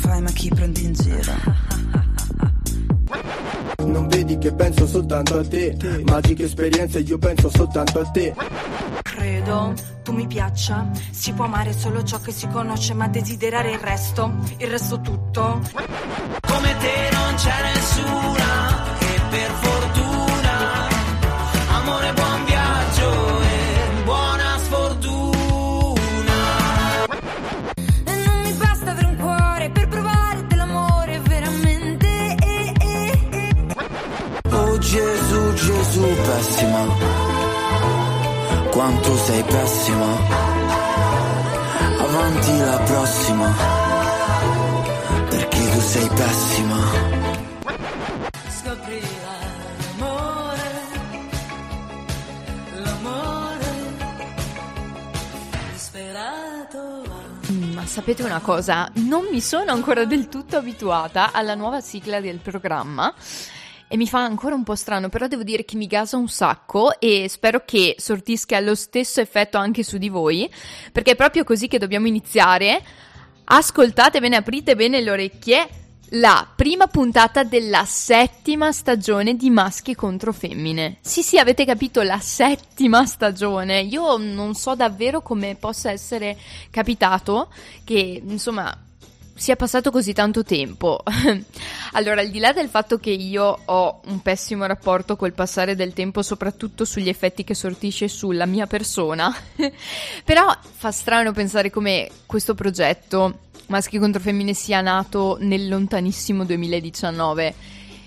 fai, ma chi prendi in giro? Non vedi che penso soltanto a te. Magiche esperienze, io penso soltanto a te. Credo tu mi piaccia. Si può amare solo ciò che si conosce Ma desiderare il resto, il resto tutto Gesù, pessima. Quanto sei pessima. Avanti la prossima. Perché tu sei pessima. Scoprirà l'amore L'amore Disperato Ma sapete una cosa? Non mi sono ancora del tutto abituata alla nuova sigla del programma. E mi fa ancora un po' strano, però devo dire che mi gasa un sacco e spero che sortisca lo stesso effetto anche su di voi, perché è proprio così che dobbiamo iniziare. Ascoltate bene, aprite bene le orecchie. La prima puntata della settima stagione di Maschi contro Femmine. Sì, sì, avete capito, la settima stagione. Io non so davvero come possa essere capitato che, insomma, sia passato così tanto tempo. allora, al di là del fatto che io ho un pessimo rapporto col passare del tempo, soprattutto sugli effetti che sortisce sulla mia persona, però fa strano pensare come questo progetto Maschi contro Femmine sia nato nel lontanissimo 2019.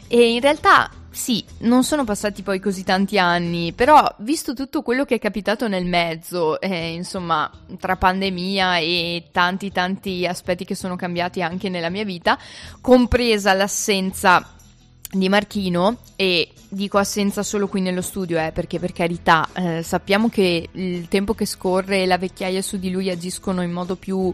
E in realtà sì, non sono passati poi così tanti anni, però visto tutto quello che è capitato nel mezzo, eh, insomma, tra pandemia e tanti tanti aspetti che sono cambiati anche nella mia vita, compresa l'assenza di Marchino e dico assenza solo qui nello studio eh, perché per carità eh, sappiamo che il tempo che scorre e la vecchiaia su di lui agiscono in modo più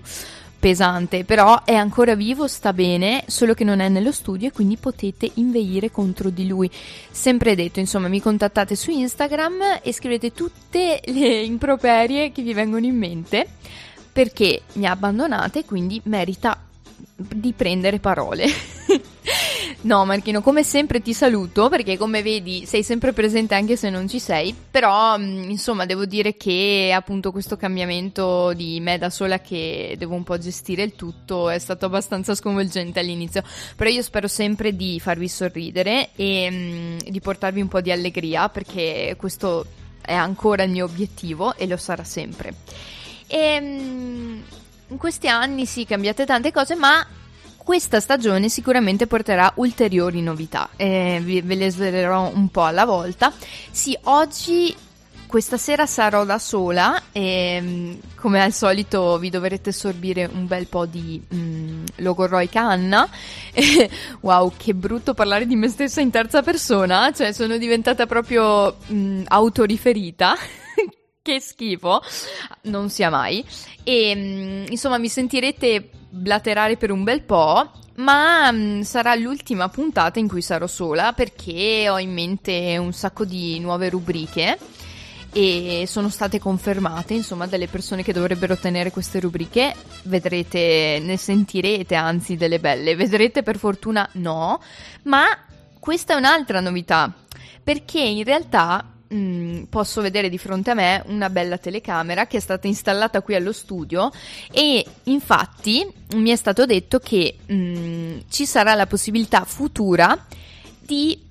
pesante, però è ancora vivo, sta bene, solo che non è nello studio e quindi potete inveire contro di lui. Sempre detto, insomma, mi contattate su Instagram e scrivete tutte le improperie che vi vengono in mente perché mi ha abbandonate, quindi merita di prendere parole. No, Marchino, come sempre ti saluto perché come vedi sei sempre presente anche se non ci sei, però mh, insomma devo dire che appunto questo cambiamento di me da sola che devo un po' gestire il tutto è stato abbastanza sconvolgente all'inizio, però io spero sempre di farvi sorridere e mh, di portarvi un po' di allegria perché questo è ancora il mio obiettivo e lo sarà sempre. E, mh, in questi anni sì, cambiate tante cose, ma questa stagione sicuramente porterà ulteriori novità, eh, ve le svelerò un po' alla volta. Sì, oggi, questa sera sarò da sola e mm, come al solito vi dovrete sorbire un bel po' di mm, logorroica Anna. wow, che brutto parlare di me stessa in terza persona, cioè sono diventata proprio mm, autoriferita. che schifo, non sia mai. E mm, insomma, mi sentirete blaterare per un bel po', ma mm, sarà l'ultima puntata in cui sarò sola perché ho in mente un sacco di nuove rubriche e sono state confermate, insomma, dalle persone che dovrebbero tenere queste rubriche. Vedrete, ne sentirete anzi delle belle. Vedrete per fortuna no, ma questa è un'altra novità perché in realtà mm, posso vedere di fronte a me una bella telecamera che è stata installata qui allo studio e infatti mi è stato detto che mm, ci sarà la possibilità futura di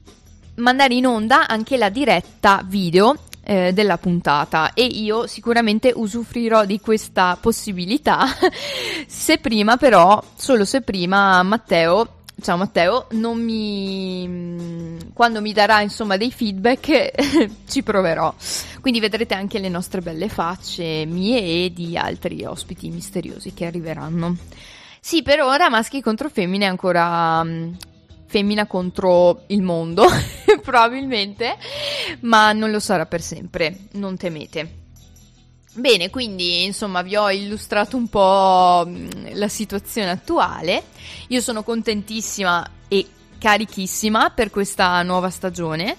mandare in onda anche la diretta video eh, della puntata e io sicuramente usufruirò di questa possibilità se prima però solo se prima Matteo Ciao Matteo, non mi... quando mi darà insomma dei feedback ci proverò. Quindi vedrete anche le nostre belle facce mie e di altri ospiti misteriosi che arriveranno. Sì, per ora maschi contro femmine è ancora mm, femmina contro il mondo, probabilmente, ma non lo sarà per sempre, non temete. Bene, quindi insomma vi ho illustrato un po' mh, la situazione attuale. Io sono contentissima e carichissima per questa nuova stagione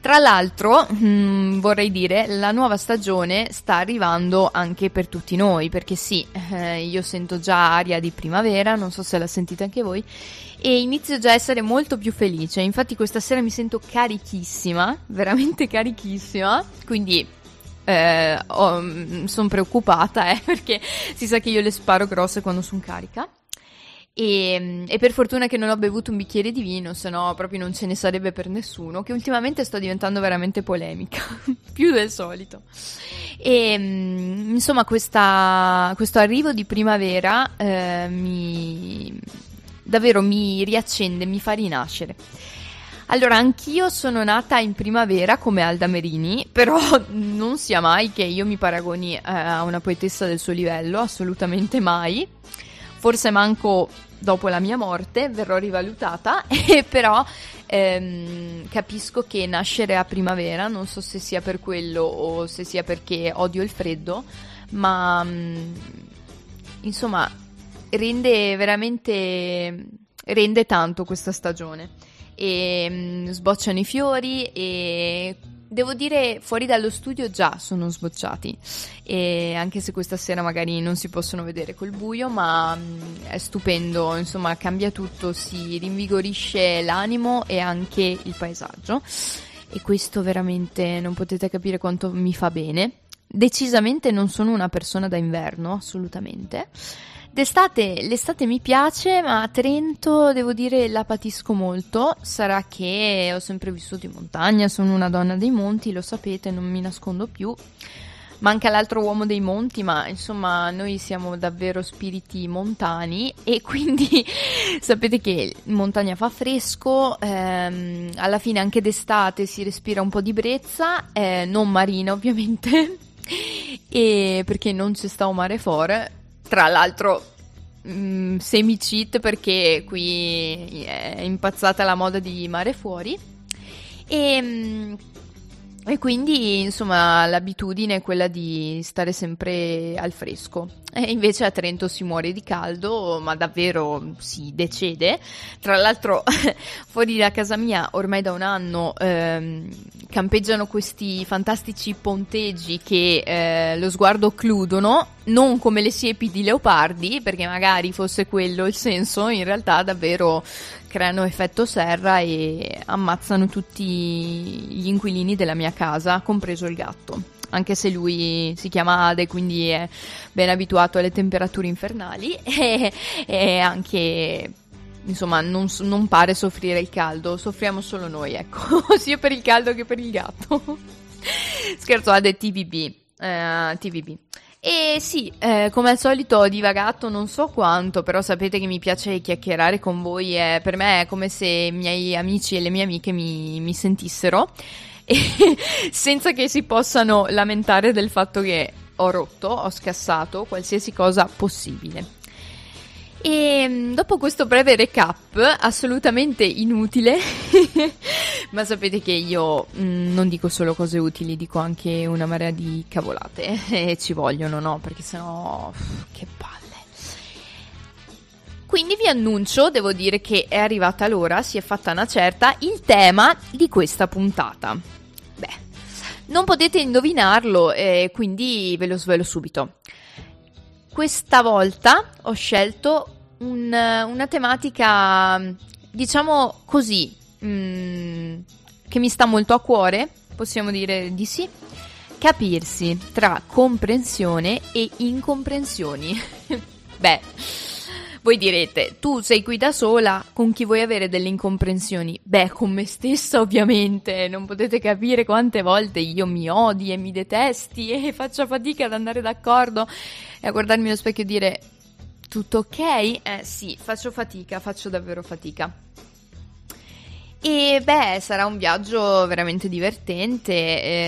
Tra l'altro, mm, vorrei dire, la nuova stagione sta arrivando anche per tutti noi, perché sì, eh, io sento già aria di primavera, non so se la sentite anche voi, e inizio già a essere molto più felice. Infatti questa sera mi sento carichissima, veramente carichissima, quindi eh, sono preoccupata eh, perché si sa che io le sparo grosse quando sono carica. E, e, per fortuna che non ho bevuto un bicchiere di vino, se no proprio non ce ne sarebbe per nessuno. Che ultimamente sto diventando veramente polemica, più del solito. E insomma, questa, questo arrivo di primavera eh, mi, davvero mi riaccende, mi fa rinascere. Allora, anch'io sono nata in primavera come Alda Merini, però non sia mai che io mi paragoni eh, a una poetessa del suo livello, assolutamente mai. Forse manco dopo la mia morte verrò rivalutata, e però ehm, capisco che nascere a primavera, non so se sia per quello o se sia perché odio il freddo, ma mm, insomma rende veramente rende tanto questa stagione e mm, sbocciano i fiori e Devo dire, fuori dallo studio già sono sbocciati, e anche se questa sera magari non si possono vedere col buio, ma mh, è stupendo, insomma cambia tutto, si rinvigorisce l'animo e anche il paesaggio e questo veramente non potete capire quanto mi fa bene. Decisamente non sono una persona da inverno, assolutamente. D'estate, l'estate mi piace, ma a Trento devo dire la patisco molto. Sarà che ho sempre vissuto in montagna, sono una donna dei monti, lo sapete, non mi nascondo più. Manca l'altro uomo dei monti, ma insomma noi siamo davvero spiriti montani e quindi sapete che in montagna fa fresco, ehm, alla fine anche d'estate si respira un po' di brezza, eh, non marina ovviamente, e perché non c'è sta un mare fuori tra l'altro mm, semi cheat perché qui è impazzata la moda di mare fuori. E, mm, e quindi, insomma, l'abitudine è quella di stare sempre al fresco. E invece a Trento si muore di caldo, ma davvero si decede. Tra l'altro, fuori da casa mia, ormai da un anno, ehm, campeggiano questi fantastici ponteggi che eh, lo sguardo occludono, non come le siepi di leopardi, perché magari fosse quello il senso, in realtà davvero creano effetto serra e ammazzano tutti gli inquilini della mia casa, compreso il gatto anche se lui si chiama Ade, quindi è ben abituato alle temperature infernali e, e anche insomma non, non, pare soffrire il caldo, soffriamo solo noi, ecco, sia per il caldo che per il gatto. Scherzo, Ade TVB, eh, TVB. E sì, eh, come al solito ho divagato non so quanto, però sapete che mi piace chiacchierare con voi, eh, per me è come se i miei amici e le mie amiche mi, mi sentissero senza che si possano lamentare del fatto che ho rotto, ho scassato qualsiasi cosa possibile. E mm, dopo questo breve recap, assolutamente inutile, ma sapete che io mh, mm, non dico solo cose utili, dico anche una marea di cavolate e ci vogliono, no? Perché sennò che palle. Quindi vi annuncio, devo dire che è arrivata l'ora, si è fatta una certa, il tema di questa puntata. Non potete indovinarlo, eh, quindi ve lo svelo subito. Questa volta ho scelto un, una tematica, diciamo così, mh, mm, che mi sta molto a cuore, possiamo dire di sì. Capirsi tra comprensione e incomprensioni. Beh, voi direte, tu sei qui da sola, con chi vuoi avere delle incomprensioni? Beh, con me stessa ovviamente, non potete capire quante volte io mi odi e mi detesti e faccio fatica ad andare d'accordo e a guardarmi allo specchio e dire tutto ok? Eh sì, faccio fatica, faccio davvero fatica. E beh, sarà un viaggio veramente divertente,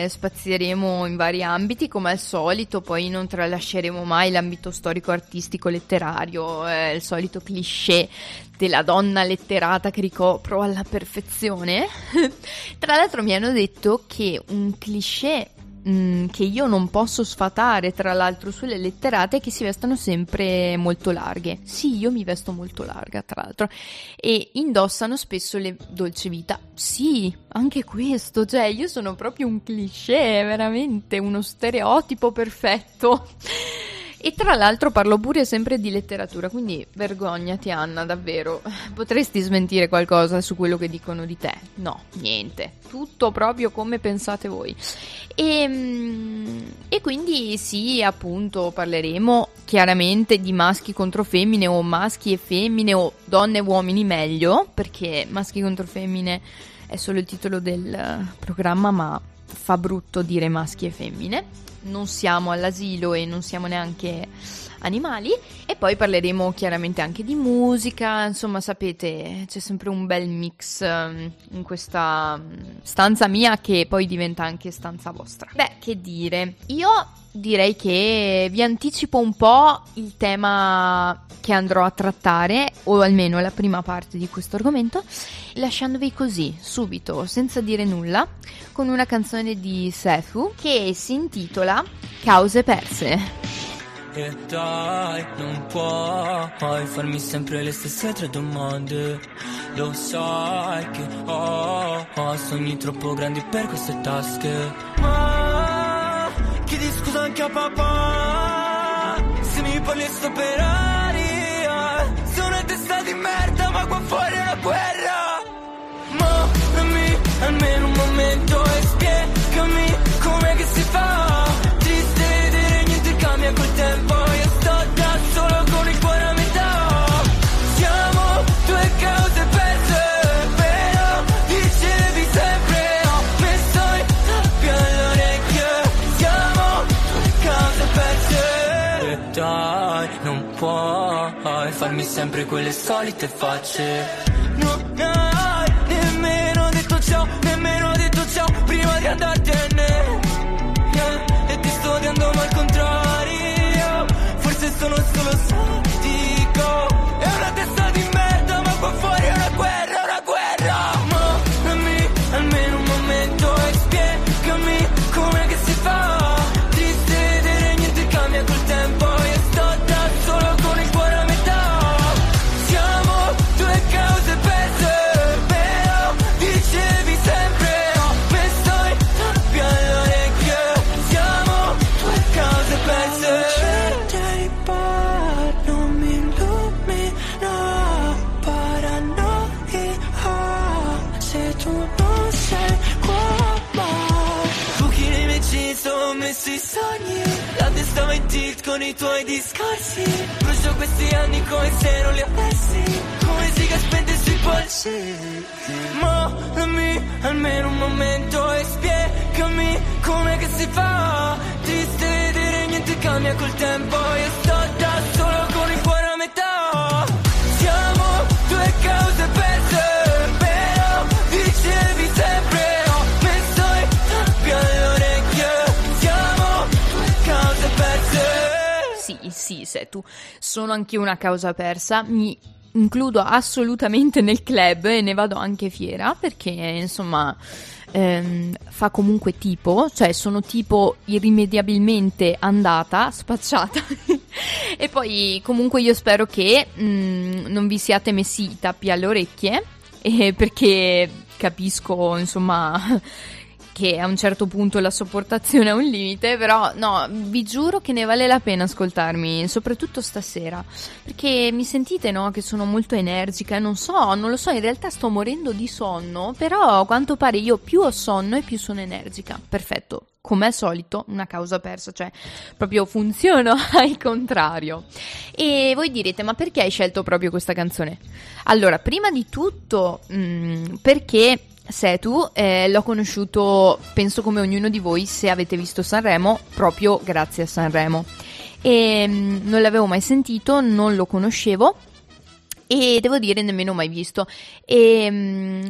eh, spazieremo in vari ambiti come al solito, poi non tralasceremo mai l'ambito storico-artistico-letterario, eh, il solito cliché della donna letterata che ricopro alla perfezione. Tra l'altro mi hanno detto che un cliché mh, che io non posso sfatare, tra l'altro, sulle letterate che si vestano sempre molto larghe. Sì, io mi vesto molto larga, tra l'altro. E indossano spesso le dolce vita. Sì, anche questo, cioè io sono proprio un cliché, veramente uno stereotipo perfetto. E tra l'altro parlo pure sempre di letteratura, quindi vergognati Anna, davvero. Potresti smentire qualcosa su quello che dicono di te? No, niente. Tutto proprio come pensate voi. E, mm, e quindi sì, appunto, parleremo chiaramente di maschi contro femmine o maschi e femmine o donne e uomini meglio, perché maschi contro femmine è solo il titolo del eh, programma, ma fa brutto dire maschi e femmine non siamo all'asilo e non siamo neanche animali. E poi parleremo chiaramente anche di musica, insomma sapete c'è sempre un bel mix um, in questa um, stanza mia che poi diventa anche stanza vostra. Beh, che dire, io direi che vi anticipo un po' il tema che andrò a trattare o almeno la prima parte di questo argomento lasciandovi così, subito, senza dire nulla, con una canzone di Sethu che si intitola Cause perse. E dai, non puoi farmi sempre le stesse tre domande. Lo sai che ho, ho sogni troppo grandi per queste tasche. Ma chiedi scusa anche a papà. Se mi parli sto per aria. Sono una testa di merda, ma qua fuori è una guerra. Ma dammi almeno un momento e spiegami com'è che si fa. Triste vedere niente cambia col tempo. Sempre quelle solite facce. Non hai nemmeno detto ciao, nemmeno detto ciao prima di andartene. I tuoi discorsi. Brucio questi anni come se non li avessi. Come siga spente sui polsi. Ma dammi almeno un momento e spiegami com'è che si fa. Triste vedere niente cambia col tempo. Io sto da solo sì, sei tu. Sono anche una causa persa. Mi includo assolutamente nel club e ne vado anche fiera perché, insomma, ehm, fa comunque tipo, cioè sono tipo irrimediabilmente andata, spacciata. e poi comunque io spero che mm, non vi siate messi i tappi alle orecchie eh, perché capisco, insomma, che a un certo punto la sopportazione ha un limite, però no, vi giuro che ne vale la pena ascoltarmi, soprattutto stasera, perché mi sentite, no, che sono molto energica, non so, non lo so, in realtà sto morendo di sonno, però a quanto pare io più ho sonno e più sono energica. Perfetto. Come al solito, una causa persa, cioè proprio funziono al contrario. E voi direte, ma perché hai scelto proprio questa canzone? Allora, prima di tutto, mm, perché Setu eh, l'ho conosciuto, penso come ognuno di voi, se avete visto Sanremo, proprio grazie a Sanremo. E, mm, non l'avevo mai sentito, non lo conoscevo e devo dire nemmeno mai visto. E mm,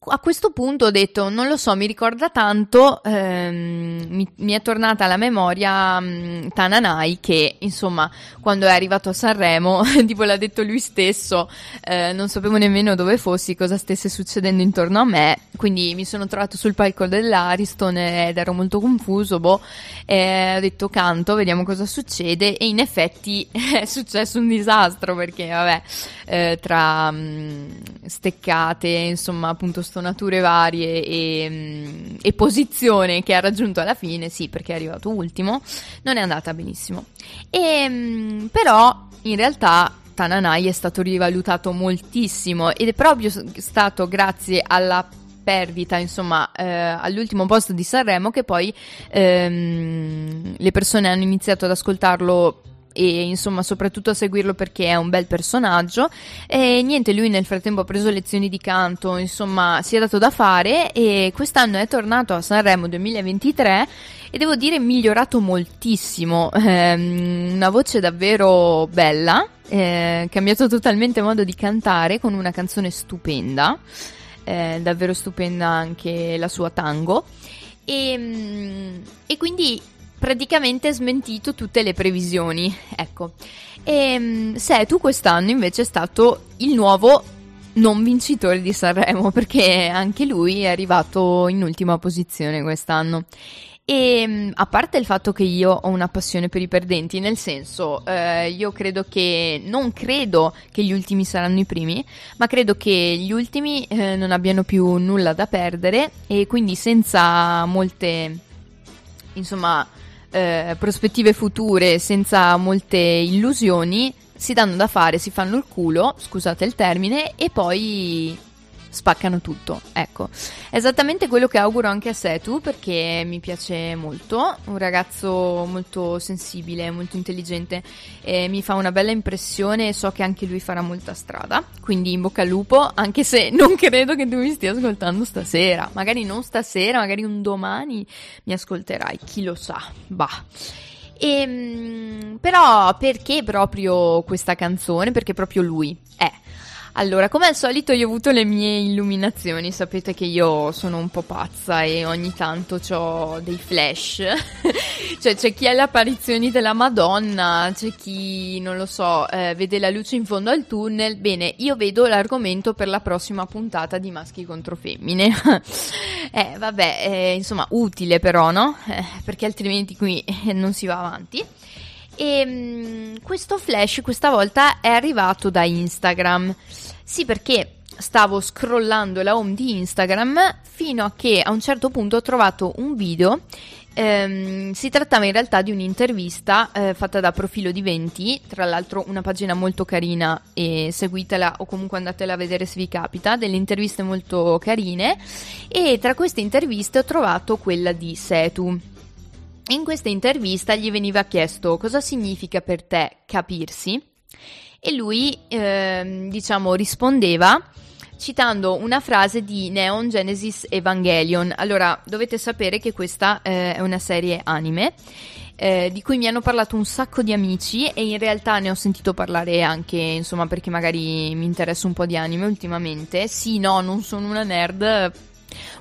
a questo punto ho detto, non lo so, mi ricorda tanto, ehm, mi, mi, è tornata alla memoria um, Tananai che, insomma, quando è arrivato a Sanremo, tipo l'ha detto lui stesso, eh, non sapevo nemmeno dove fossi, cosa stesse succedendo intorno a me, quindi mi sono trovato sul palco dell'Ariston ed ero molto confuso, boh, eh, ho detto canto, vediamo cosa succede. E in effetti è successo un disastro perché, vabbè, eh, tra um, steccate, insomma, appunto stonature varie e, mm, e, posizione che ha raggiunto alla fine, sì, perché è arrivato ultimo, non è andata benissimo. E, mm, però in realtà Tananai è stato rivalutato moltissimo ed è proprio stato grazie alla perdita, insomma, eh, all'ultimo posto di Sanremo che poi ehm, le persone hanno iniziato ad ascoltarlo e insomma soprattutto a seguirlo perché è un bel personaggio. E niente lui nel frattempo ha preso lezioni di canto insomma si è dato da fare e quest'anno è tornato a Sanremo 2023 e devo dire migliorato moltissimo. Eh, una voce davvero bella eh, cambiato totalmente modo di cantare con una canzone stupenda eh, davvero stupenda anche la sua tango. E, e quindi praticamente smentito tutte le previsioni. Ecco. E um, Setu quest'anno invece è stato il nuovo non vincitore di Sanremo perché anche lui è arrivato in ultima posizione quest'anno. E um, a parte il fatto che io ho una passione per i perdenti, nel senso, eh, io credo che non credo che gli ultimi saranno i primi, ma credo che gli ultimi eh, non abbiano più nulla da perdere e quindi senza molte insomma eh, prospettive future senza molte illusioni, si danno da fare, si fanno il culo, scusate il termine, e poi spaccano tutto. Ecco, esattamente quello che auguro anche a Setu perché mi piace molto, un ragazzo molto sensibile, molto intelligente e mi fa una bella impressione e so che anche lui farà molta strada, quindi in bocca al lupo, anche se non credo che tu mi stia ascoltando stasera, magari non stasera, magari un domani mi ascolterai, chi lo sa. Bah. E, ehm, però perché proprio questa canzone? Perché proprio lui. Eh, allora, come al solito io ho avuto le mie illuminazioni, sapete che io sono un po' pazza e ogni tanto ho dei flash, cioè c'è chi ha le apparizioni della Madonna, c'è chi, non lo so, eh, vede la luce in fondo al tunnel, bene, io vedo l'argomento per la prossima puntata di Maschi contro Femmine, eh, vabbè, eh, insomma, utile però, no? Eh, perché altrimenti qui non si va avanti. E um, questo flash questa volta è arrivato da Instagram. Sì, perché stavo scrollando la home di Instagram fino a che a un certo punto ho trovato un video. Ehm, si trattava in realtà di un'intervista eh, fatta da Profilo di 20, tra l'altro una pagina molto carina e seguitela o comunque andatela a vedere se vi capita, delle interviste molto carine e tra queste interviste ho trovato quella di Setu. In questa intervista gli veniva chiesto cosa significa per te capirsi e lui, eh, diciamo, rispondeva citando una frase di Neon Genesis Evangelion. Allora, dovete sapere che questa eh, è una serie anime eh, di cui mi hanno parlato un sacco di amici e in realtà ne ho sentito parlare anche, insomma, perché magari mi interessa un po' di anime ultimamente. Sì, no, non sono una nerd,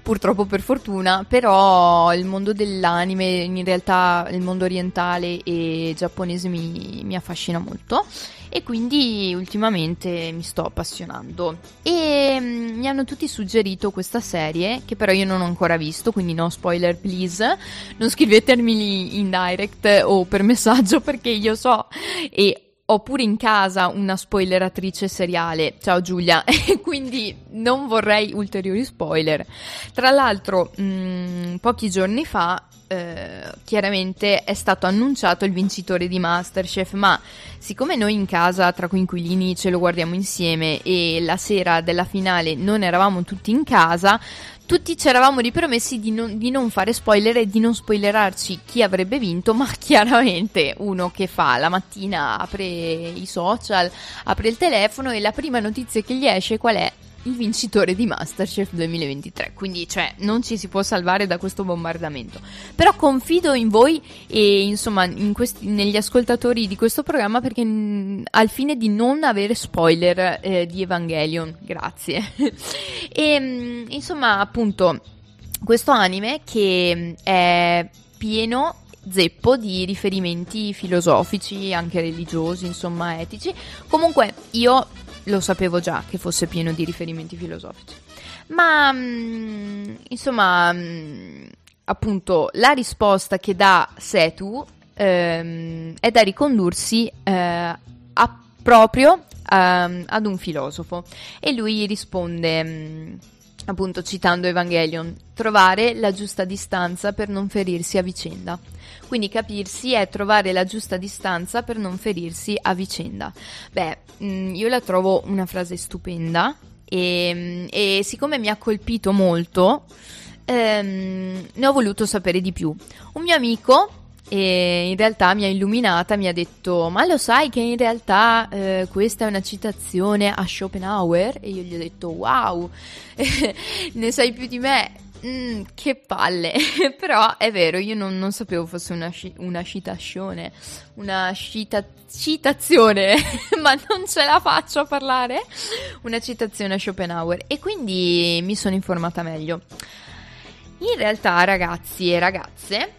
purtroppo per fortuna, però il mondo dell'anime, in realtà il mondo orientale e giapponese mi, mi affascina molto e quindi ultimamente mi sto appassionando. E mm, mi hanno tutti suggerito questa serie che però io non ho ancora visto quindi no spoiler please. Non scrivetemi in direct o per messaggio perché io so e ho pure in casa una spoileratrice seriale, ciao Giulia, e quindi non vorrei ulteriori spoiler. Tra l'altro, mh, mm, pochi giorni fa, eh, chiaramente è stato annunciato il vincitore di Masterchef, ma siccome noi in casa tra coinquilini ce lo guardiamo insieme e la sera della finale non eravamo tutti in casa, tutti ci eravamo ripromessi di non, di non, fare spoiler e di non spoilerarci chi avrebbe vinto, ma chiaramente uno che fa la mattina apre i social, apre il telefono e la prima notizia che gli esce qual è? Il vincitore di Masterchef 2023. Quindi, cioè, non ci si può salvare da questo bombardamento. Però confido in voi e, insomma, in questi, negli ascoltatori di questo programma perché mh, al fine di non avere spoiler eh, di Evangelion. Grazie. e, mh, insomma, appunto, questo anime che è pieno zeppo di riferimenti filosofici, anche religiosi, insomma etici. Comunque io lo sapevo già che fosse pieno di riferimenti filosofici. Ma mm, insomma, mm, appunto, la risposta che dà Setu ehm, è da ricondursi eh, a, proprio ehm, ad un filosofo e lui risponde mm, appunto citando Evangelion, trovare la giusta distanza per non ferirsi a vicenda. Quindi capirsi è trovare la giusta distanza per non ferirsi a vicenda. Beh, mm, io la trovo una frase stupenda e, e siccome mi ha colpito molto, ehm, ne ho voluto sapere di più. Un mio amico e in realtà mi ha illuminata, mi ha detto ma lo sai che in realtà eh, questa è una citazione a Schopenhauer? E io gli ho detto wow, ne sai più di me, mm, che palle, però è vero, io non, non sapevo fosse una, una citazione, una cita- citazione, ma non ce la faccio a parlare, una citazione a Schopenhauer e quindi mi sono informata meglio. In realtà ragazzi e ragazze,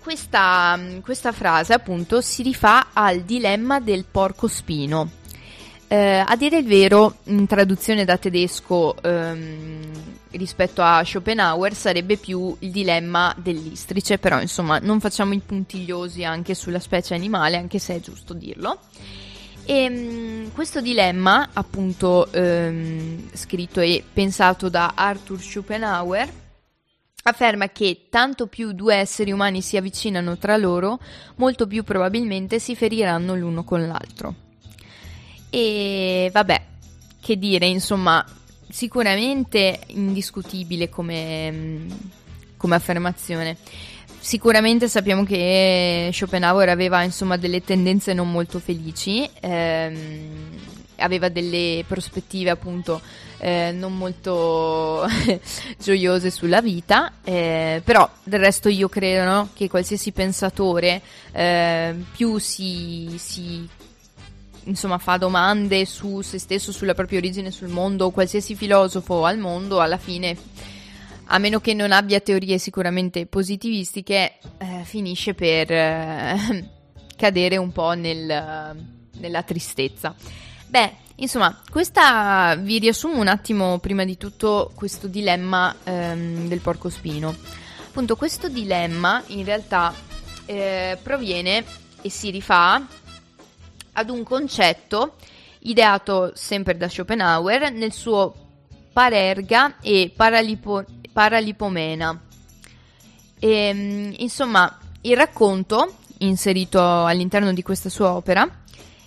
questa, questa frase appunto si rifà al dilemma del porco spino. Eh, a dire il vero, in traduzione da tedesco ehm, rispetto a Schopenhauer sarebbe più il dilemma dell'istrice, però insomma non facciamo i puntigliosi anche sulla specie animale, anche se è giusto dirlo. E ehm, questo dilemma, appunto ehm, scritto e pensato da Arthur Schopenhauer, afferma che tanto più due esseri umani si avvicinano tra loro, molto più probabilmente si feriranno l'uno con l'altro. E vabbè, che dire, insomma, sicuramente indiscutibile come, come affermazione. Sicuramente sappiamo che Schopenhauer aveva insomma delle tendenze non molto felici, ehm, aveva delle prospettive appunto eh, non molto gioiose sulla vita, eh, però del resto io credo no, che qualsiasi pensatore eh, più si, si insomma fa domande su se stesso, sulla propria origine, sul mondo, qualsiasi filosofo al mondo, alla fine, a meno che non abbia teorie sicuramente positivistiche, eh, finisce per eh, cadere un po' nel, nella tristezza. Beh, insomma, questa vi riassumo un attimo prima di tutto questo dilemma ehm, del porco spino. Appunto, questo dilemma in realtà eh, proviene e si rifà ad un concetto ideato sempre da Schopenhauer nel suo Parerga e Paralipo- Paralipomena. E, ehm, insomma, il racconto inserito all'interno di questa sua opera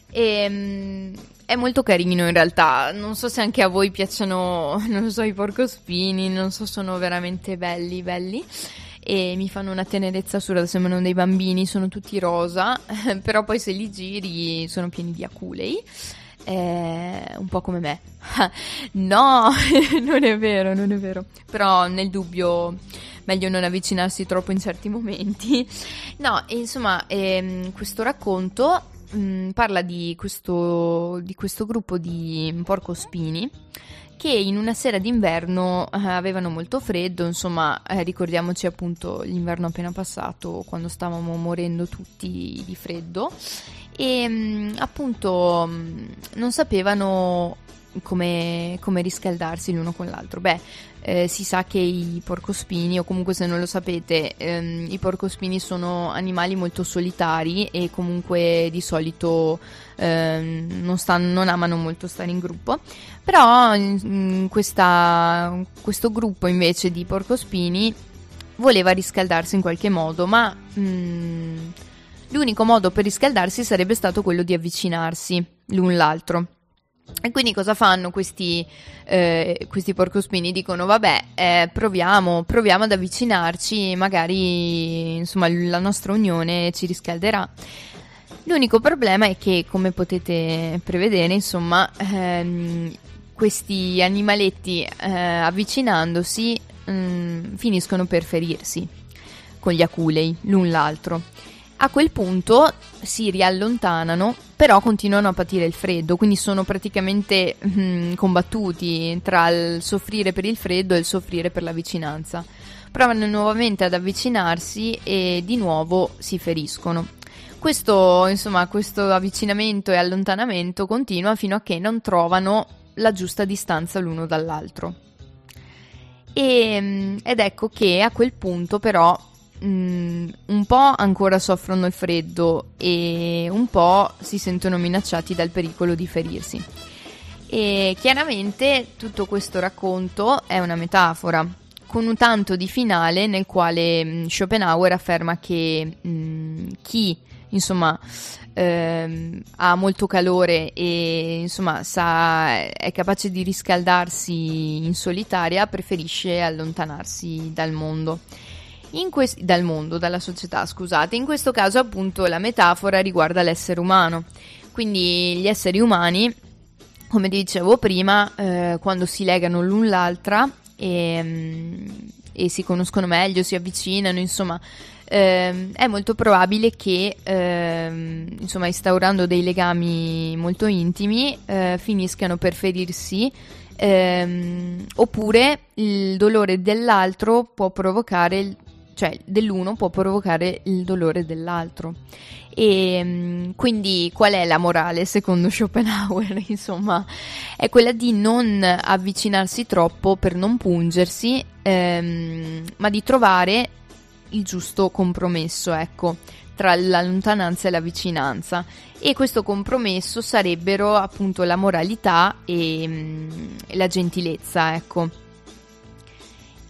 e, ehm, è molto carino in realtà, non so se anche a voi piacciono, non so, i porcospini, non so, sono veramente belli, belli e mi fanno una tenerezza assurda, sembrano dei bambini, sono tutti rosa, però poi se li giri sono pieni di aculei. Eh, un po' come me. no, non è vero, non è vero. Però nel dubbio meglio non avvicinarsi troppo in certi momenti. No, insomma, ehm, questo racconto mh, mm, parla di questo, di questo gruppo di porcospini che in una sera d'inverno eh, avevano molto freddo, insomma eh, ricordiamoci appunto l'inverno appena passato quando stavamo morendo tutti di freddo. E mm, appunto mm, non sapevano come, come riscaldarsi l'uno con l'altro. Beh, eh, si sa che i porcospini, o comunque se non lo sapete, ehm, i porcospini sono animali molto solitari e comunque di solito ehm, non, stanno, non, amano molto stare in gruppo. Però in questa, questo gruppo invece di porcospini voleva riscaldarsi in qualche modo, ma mh, mm, l'unico modo per riscaldarsi sarebbe stato quello di avvicinarsi l'un l'altro. E quindi cosa fanno questi, eh, questi porcospini? Dicono vabbè, eh, proviamo, proviamo ad avvicinarci, magari insomma la nostra unione ci riscalderà. L'unico problema è che, come potete prevedere, insomma, ehm, questi animaletti eh, avvicinandosi mm, finiscono per ferirsi con gli aculei l'un l'altro. A quel punto si riallontanano, però continuano a patire il freddo, quindi sono praticamente mm, combattuti tra il soffrire per il freddo e il soffrire per la vicinanza. Provano nuovamente ad avvicinarsi e di nuovo si feriscono. Questo, insomma, questo avvicinamento e allontanamento continua fino a che non trovano la giusta distanza l'uno dall'altro. E, mm, ed ecco che a quel punto però mm, un po' ancora soffrono il freddo e un po' si sentono minacciati dal pericolo di ferirsi. E chiaramente tutto questo racconto è una metafora, con un tanto di finale nel quale mm, Schopenhauer afferma che mh, chi insomma ehm, ha molto calore e insomma sa, è capace di riscaldarsi in solitaria, preferisce allontanarsi dal mondo. Quest- dal mondo, dalla società, scusate. In questo caso, appunto, la metafora riguarda l'essere umano. Quindi gli esseri umani, come dicevo prima, eh, quando si legano l'un l'altra e, mm, e si conoscono meglio, si avvicinano, insomma, ehm, è molto probabile che, ehm, insomma, instaurando dei legami molto intimi, eh, finiscano per ferirsi. Ehm, oppure il dolore dell'altro può provocare il, cioè dell'uno può provocare il dolore dell'altro. E ehm, quindi qual è la morale secondo Schopenhauer? Insomma, è quella di non avvicinarsi troppo per non pungersi, ehm, ma di trovare il giusto compromesso, ecco, tra la lontananza e la vicinanza. E questo compromesso sarebbero appunto la moralità e, mm, e la gentilezza, ecco.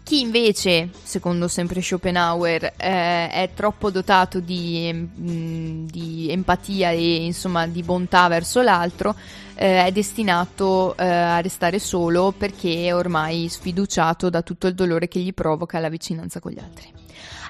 Chi invece, secondo sempre Schopenhauer, eh, è troppo dotato di, mm, di, empatia e insomma di bontà verso l'altro, eh, è destinato eh, a restare solo perché è ormai sfiduciato da tutto il dolore che gli provoca la vicinanza con gli altri.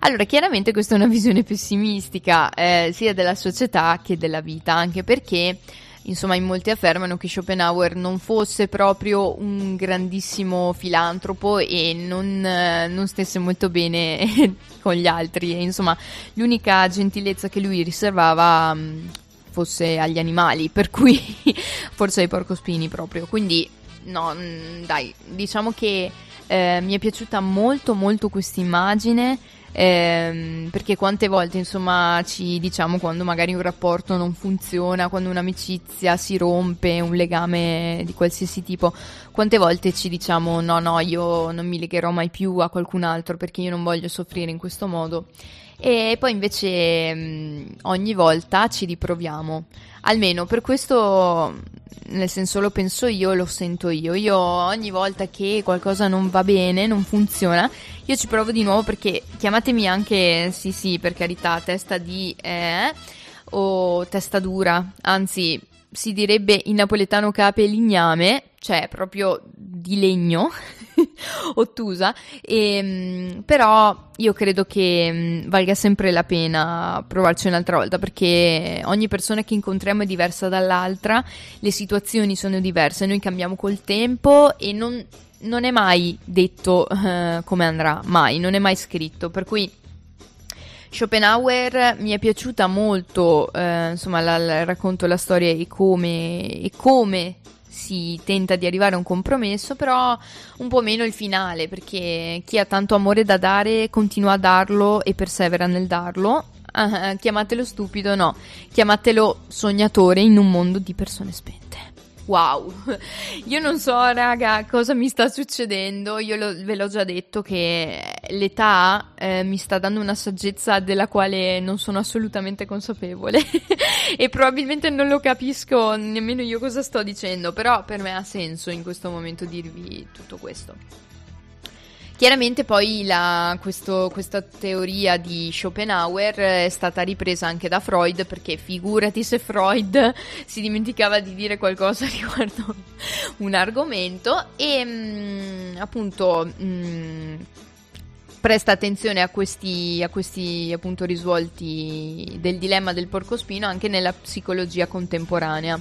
Allora, chiaramente questa è una visione pessimistica eh, sia della società che della vita, anche perché insomma in molti affermano che Schopenhauer non fosse proprio un grandissimo filantropo e non, eh, non stesse molto bene con gli altri. E insomma l'unica gentilezza che lui riservava mh, fosse agli animali per cui forse ai porcospini proprio. Quindi no mh, dai diciamo che eh, mi è piaciuta molto molto questa immagine ehm, perché quante volte insomma ci diciamo quando magari un rapporto non funziona, quando un'amicizia si rompe, un legame di qualsiasi tipo, quante volte ci diciamo no no io non mi legherò mai più a qualcun altro perché io non voglio soffrire in questo modo e poi invece mh, ogni volta ci riproviamo. Almeno per questo, nel senso lo penso io, lo sento io. Io ogni volta che qualcosa non va bene, non funziona, io ci provo di nuovo perché chiamatemi anche, sì sì, per carità, testa di eh, o testa dura, anzi si direbbe in napoletano cape ligname, cioè proprio di legno, ottusa, e, ehm, però io credo che mm, valga sempre la pena provarci un'altra volta perché ogni persona che incontriamo è diversa dall'altra, le situazioni sono diverse, noi cambiamo col tempo e non, non è mai detto uh, come andrà, mai, non è mai scritto, per cui Schopenhauer mi è piaciuta molto, eh, insomma, la, la, racconto la storia e come, e come si tenta di arrivare a un compromesso, però un po' meno il finale, perché chi ha tanto amore da dare continua a darlo e persevera nel darlo. Ah, chiamatelo stupido, no, chiamatelo sognatore in un mondo di persone spente. Wow, io non so raga cosa mi sta succedendo, io lo, ve l'ho già detto che l'età eh, mi sta dando una saggezza della quale non sono assolutamente consapevole. E probabilmente non lo capisco nemmeno io cosa sto dicendo, però per me ha senso in questo momento dirvi tutto questo. Chiaramente poi la, questo, questa teoria di Schopenhauer è stata ripresa anche da Freud perché figurati se Freud si dimenticava di dire qualcosa riguardo un argomento e mh, mm, appunto mh, mm, presta attenzione a questi, a questi appunto risvolti del dilemma del porcospino anche nella psicologia contemporanea.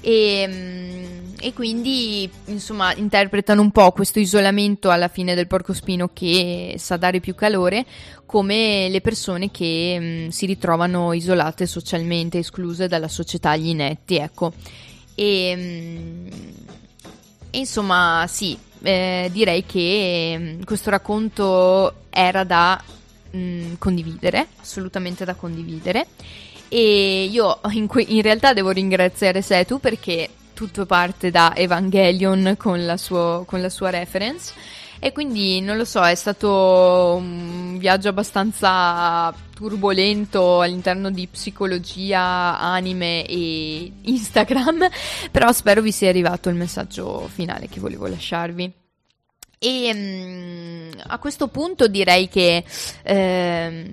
E, mm, e quindi insomma interpretano un po' questo isolamento alla fine del porcospino che sa dare più calore come le persone che mh, si ritrovano isolate socialmente, escluse dalla società agli inetti, ecco. E, mh, e insomma, sì, eh, direi che mh, questo racconto era da condividere, assolutamente da condividere. E io in, que- in realtà devo ringraziare Setu perché tutto parte da Evangelion con la, suo, con la sua reference. E quindi non lo so, è stato un viaggio abbastanza turbolento all'interno di psicologia, anime e Instagram, però spero vi sia arrivato il messaggio finale che volevo lasciarvi. E um, a questo punto direi che eh,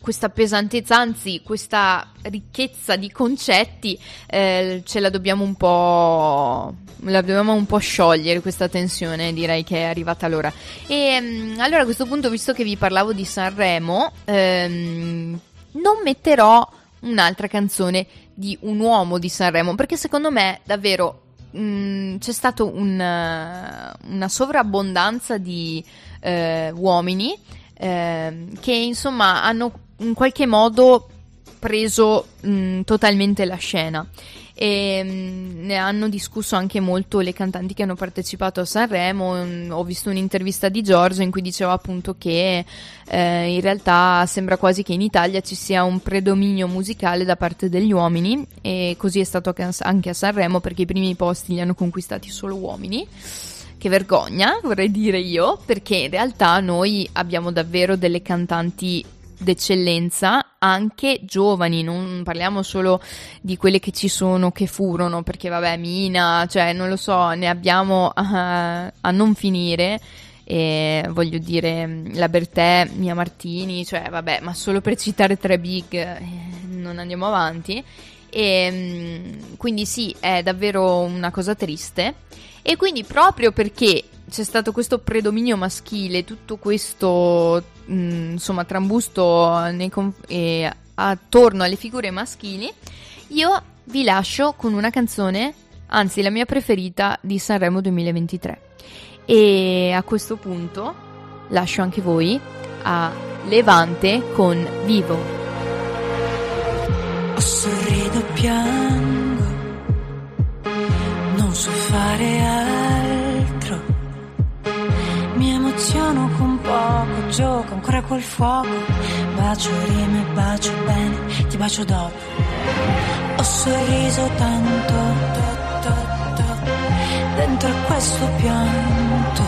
questa pesantezza, anzi questa ricchezza di concetti, eh, ce la dobbiamo un po'. La dobbiamo un po' sciogliere questa tensione, direi che è arrivata l'ora. E um, allora a questo punto, visto che vi parlavo di Sanremo, ehm, non metterò un'altra canzone di un uomo di Sanremo, perché secondo me davvero mh, mm, c'è stata un, una sovrabbondanza di eh, uomini eh, che insomma hanno in qualche modo preso mh, totalmente la scena e mh, ne hanno discusso anche molto le cantanti che hanno partecipato a Sanremo. Mh, ho visto un'intervista di Giorgio in cui diceva appunto che eh, in realtà sembra quasi che in Italia ci sia un predominio musicale da parte degli uomini e così è stato anche a Sanremo perché i primi posti li hanno conquistati solo uomini. Che vergogna, vorrei dire io, perché in realtà noi abbiamo davvero delle cantanti d'eccellenza anche giovani, non parliamo solo di quelle che ci sono, che furono, perché vabbè, Mina, cioè non lo so, ne abbiamo a, a non finire. E voglio dire, la Bertè, Mia Martini, cioè vabbè, ma solo per citare tre big eh, non andiamo avanti. E mm, quindi sì, è davvero una cosa triste. E quindi proprio perché c'è stato questo predominio maschile, tutto questo mm, insomma trambusto conf- eh, attorno alle figure maschili, io vi lascio con una canzone, anzi la mia preferita di Sanremo 2023. E a questo punto lascio anche voi a Levante con Vivo. Sorrido, piango, non so fare altro mi emoziono con poco, gioco ancora col fuoco. Bacio rime, bacio bene, ti bacio dopo. Ho sorriso tanto, to, to, to, dentro questo pianto.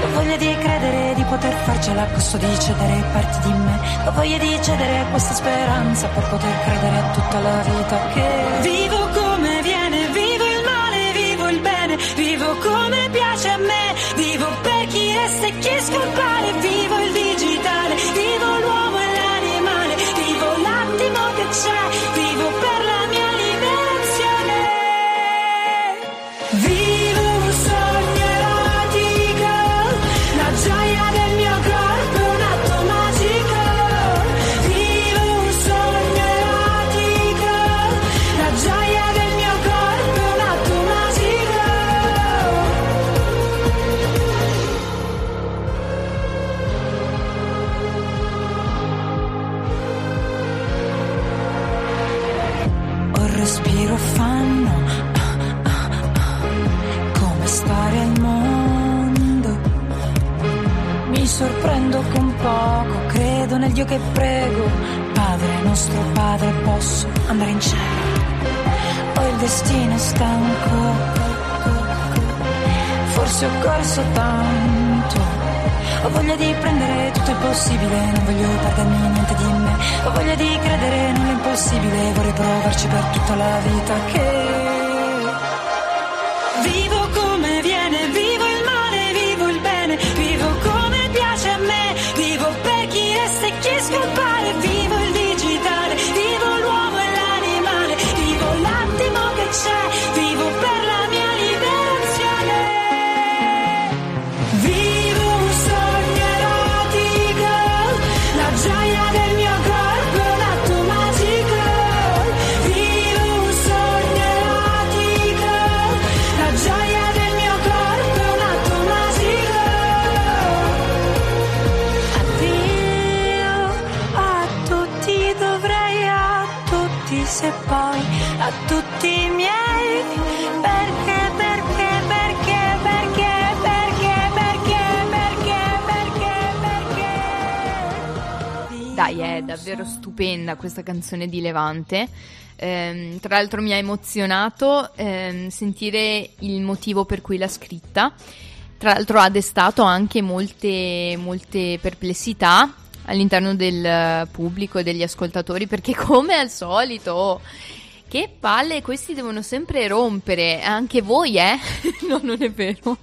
Ho voglia di credere di poter farcela a costo di cedere parti di me. Ho voglia di cedere questa speranza per poter credere a tutta la vita che vivo come viene, vivo il male, vivo il bene, vivo come piace a me, vivo per resta e chi scompare, stupenda questa canzone di Levante. Ehm, tra l'altro mi ha emozionato ehm, sentire il motivo per cui l'ha scritta. Tra l'altro ha destato anche molte, molte perplessità all'interno del pubblico e degli ascoltatori perché come al solito che palle, questi devono sempre rompere, anche voi, eh? no, non è vero,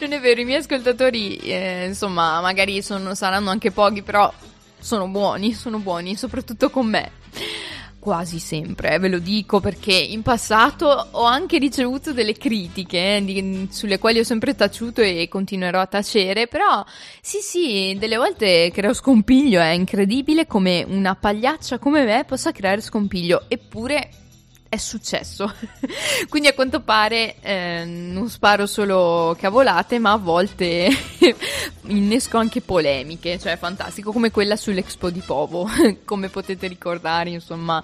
non è vero, i miei ascoltatori, eh, insomma, magari sono, saranno anche pochi, però sono buoni, sono buoni, soprattutto con me. Quasi sempre, eh, ve lo dico perché in passato ho anche ricevuto delle critiche eh, di, sulle quali ho sempre taciuto e continuerò a tacere, però sì sì, delle volte creo scompiglio, è incredibile come una pagliaccia come me possa creare scompiglio, eppure è successo. Quindi a quanto pare eh, non sparo solo cavolate, ma a volte innesco anche polemiche, cioè fantastico, come quella sull'Expo di Povo, come potete ricordare, insomma,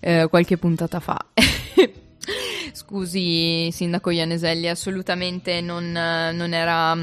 eh, qualche puntata fa. Scusi, Sindaco Ianeselli, assolutamente non, non era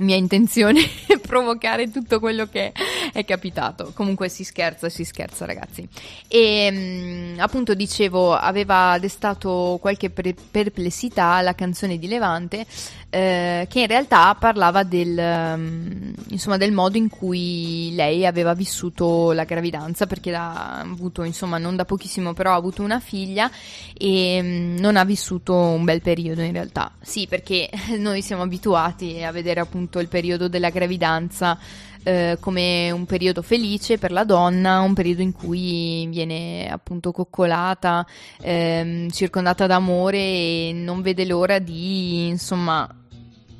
mia intenzione provocare tutto quello che è capitato. Comunque si scherza, si scherza, ragazzi. E mh, appunto dicevo, aveva destato qualche perplessità la canzone di Levante, eh, che in realtà parlava del, um, insomma, del modo in cui lei aveva vissuto la gravidanza, perché ha avuto, insomma, non da pochissimo, però ha avuto una figlia e mh, non ha vissuto un bel periodo in realtà. Sì, perché noi siamo abituati a vedere appunto il periodo della gravidanza eh, come un periodo felice per la donna, un periodo in cui viene appunto coccolata, ehm, circondata d'amore e non vede l'ora di insomma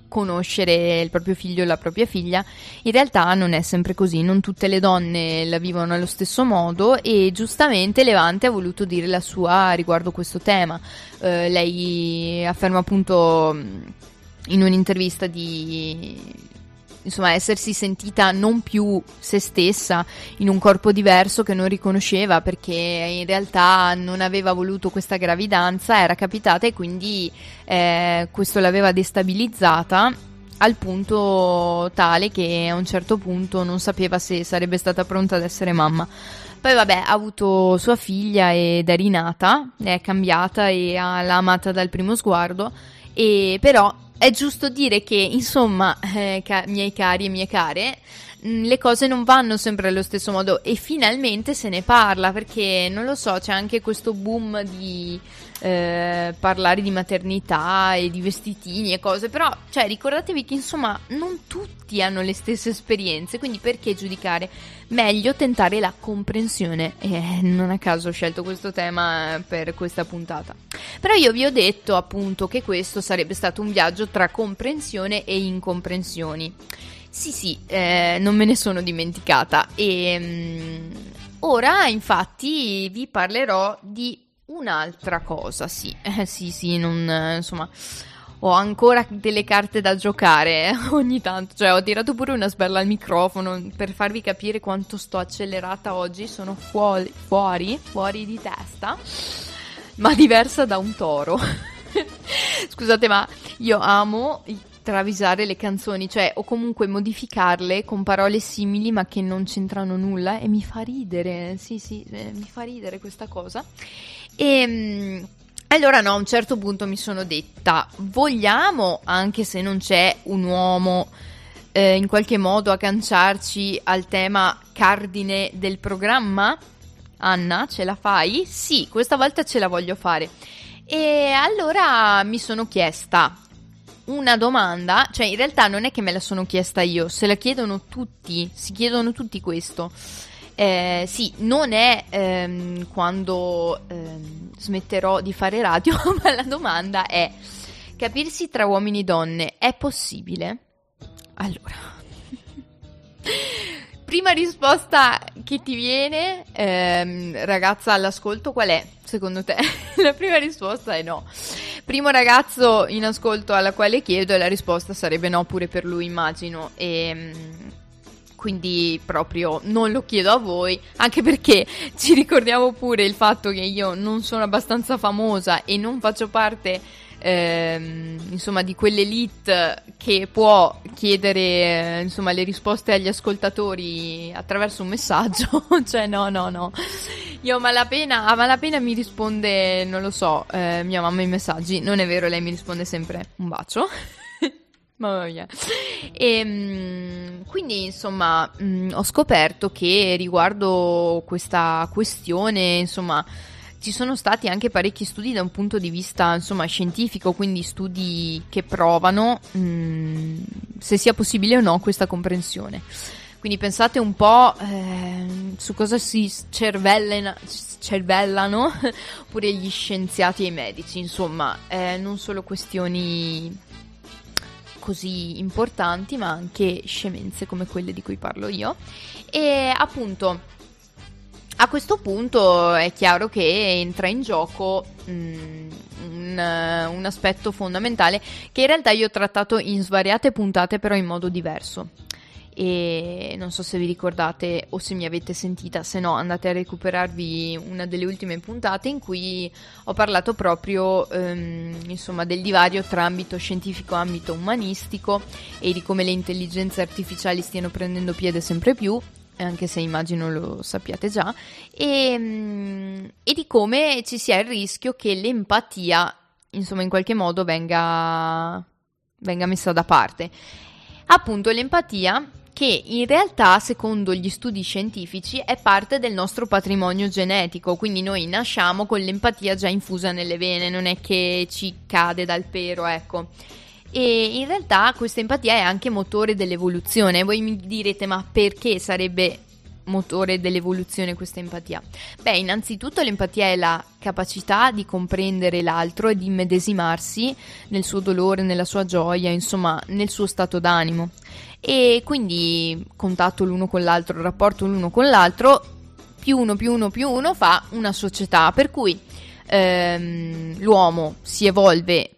conoscere il proprio figlio o la propria figlia, in realtà non è sempre così, non tutte le donne la vivono allo stesso modo e giustamente Levante ha voluto dire la sua riguardo questo tema. Eh, lei afferma appunto in un'intervista di insomma essersi sentita non più se stessa in un corpo diverso che non riconosceva perché in realtà non aveva voluto questa gravidanza, era capitata e quindi eh, questo l'aveva destabilizzata al punto tale che a un certo punto non sapeva se sarebbe stata pronta ad essere mamma. Poi vabbè, ha avuto sua figlia ed è rinata, è cambiata e l'ha amata dal primo sguardo, e però è giusto dire che, insomma, eh, ca- miei cari e mie care, mm, le cose non vanno sempre allo stesso modo e finalmente se ne parla perché, non lo so, c'è anche questo boom di eh, parlare di maternità e di vestitini e cose, però, cioè, ricordatevi che, insomma, non tutti hanno le stesse esperienze, quindi perché giudicare? Meglio tentare la comprensione e non a caso ho scelto questo tema eh, per questa puntata. Però io vi ho detto appunto che questo sarebbe stato un viaggio tra comprensione e incomprensioni. Sì, sì, eh, non me ne sono dimenticata. E mh, mm, ora, infatti, vi parlerò di un'altra cosa. Sì, eh, sì, sì, non, insomma, ho ancora delle carte da giocare eh, ogni tanto. Cioè, ho tirato pure una sberla al microfono per farvi capire quanto sto accelerata oggi. Sono fuori, fuori, fuori di testa, ma diversa da un toro. Scusate, ma io amo travisare le canzoni, cioè o comunque modificarle con parole simili ma che non c'entrano nulla e mi fa ridere, sì sì, eh, mi fa ridere questa cosa. E ehm, allora no, a un certo punto mi sono detta, vogliamo, anche se non c'è un uomo eh, in qualche modo agganciarci al tema cardine del programma? Anna, ce la fai? Sì, questa volta ce la voglio fare. E allora mi sono chiesta, una domanda, cioè in realtà non è che me la sono chiesta io, se la chiedono tutti, si chiedono tutti questo. Eh, sì, non è ehm, quando ehm, smetterò di fare radio, ma la domanda è: capirsi tra uomini e donne è possibile? Allora. Prima risposta che ti viene, ehm, ragazza all'ascolto, qual è secondo te? la prima risposta è no. Primo ragazzo in ascolto alla quale chiedo e la risposta sarebbe no pure per lui, immagino. E, ehm, quindi proprio non lo chiedo a voi, anche perché ci ricordiamo pure il fatto che io non sono abbastanza famosa e non faccio parte ehm, insomma di quell'elite che può chiedere eh, insomma le risposte agli ascoltatori attraverso un messaggio, cioè no no no. Io a malapena, a malapena mi risponde, non lo so, eh, mia mamma i messaggi, non è vero, lei mi risponde sempre un bacio. Mamma mia. E, mm, quindi, insomma, mh, mm, ho scoperto che riguardo questa questione, insomma, ci sono stati anche parecchi studi da un punto di vista, insomma, scientifico, quindi studi che provano mh, mm, se sia possibile o no questa comprensione. Quindi pensate un po' eh, su cosa si cervellano, pure gli scienziati e i medici, insomma, eh, non solo questioni così importanti, ma anche scemenze come quelle di cui parlo io. E appunto, a questo punto è chiaro che entra in gioco mm, un, un aspetto fondamentale che in realtà io ho trattato in svariate puntate, però in modo diverso. E non so se vi ricordate o se mi avete sentita, se no andate a recuperarvi una delle ultime puntate in cui ho parlato proprio ehm, insomma, del divario tra ambito scientifico e ambito umanistico e di come le intelligenze artificiali stiano prendendo piede sempre più anche se immagino lo sappiate già, e, mm, e, di come ci sia il rischio che l'empatia, insomma, in qualche modo venga, venga messa da parte. Appunto, l'empatia che in realtà, secondo gli studi scientifici, è parte del nostro patrimonio genetico, quindi noi nasciamo con l'empatia già infusa nelle vene, non è che ci cade dal pero, ecco. E in realtà questa empatia è anche motore dell'evoluzione. Voi mi direte, ma perché sarebbe motore dell'evoluzione questa empatia? Beh, innanzitutto l'empatia è la capacità di comprendere l'altro e di immedesimarsi nel suo dolore, nella sua gioia, insomma, nel suo stato d'animo e quindi contatto l'uno con l'altro, rapporto l'uno con l'altro, più uno più uno più uno fa una società, per cui ehm, l'uomo si evolve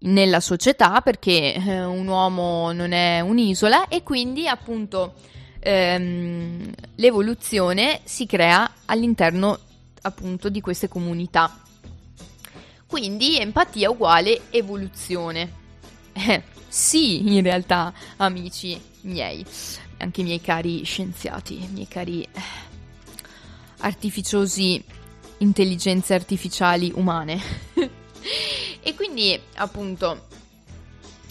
nella società perché eh, un uomo non è un'isola e quindi appunto ehm, l'evoluzione si crea all'interno appunto di queste comunità. Quindi empatia uguale evoluzione. Eh, sì, in realtà, amici miei, anche i miei cari scienziati, i miei cari eh, artificiosi intelligenze artificiali umane. e quindi, appunto,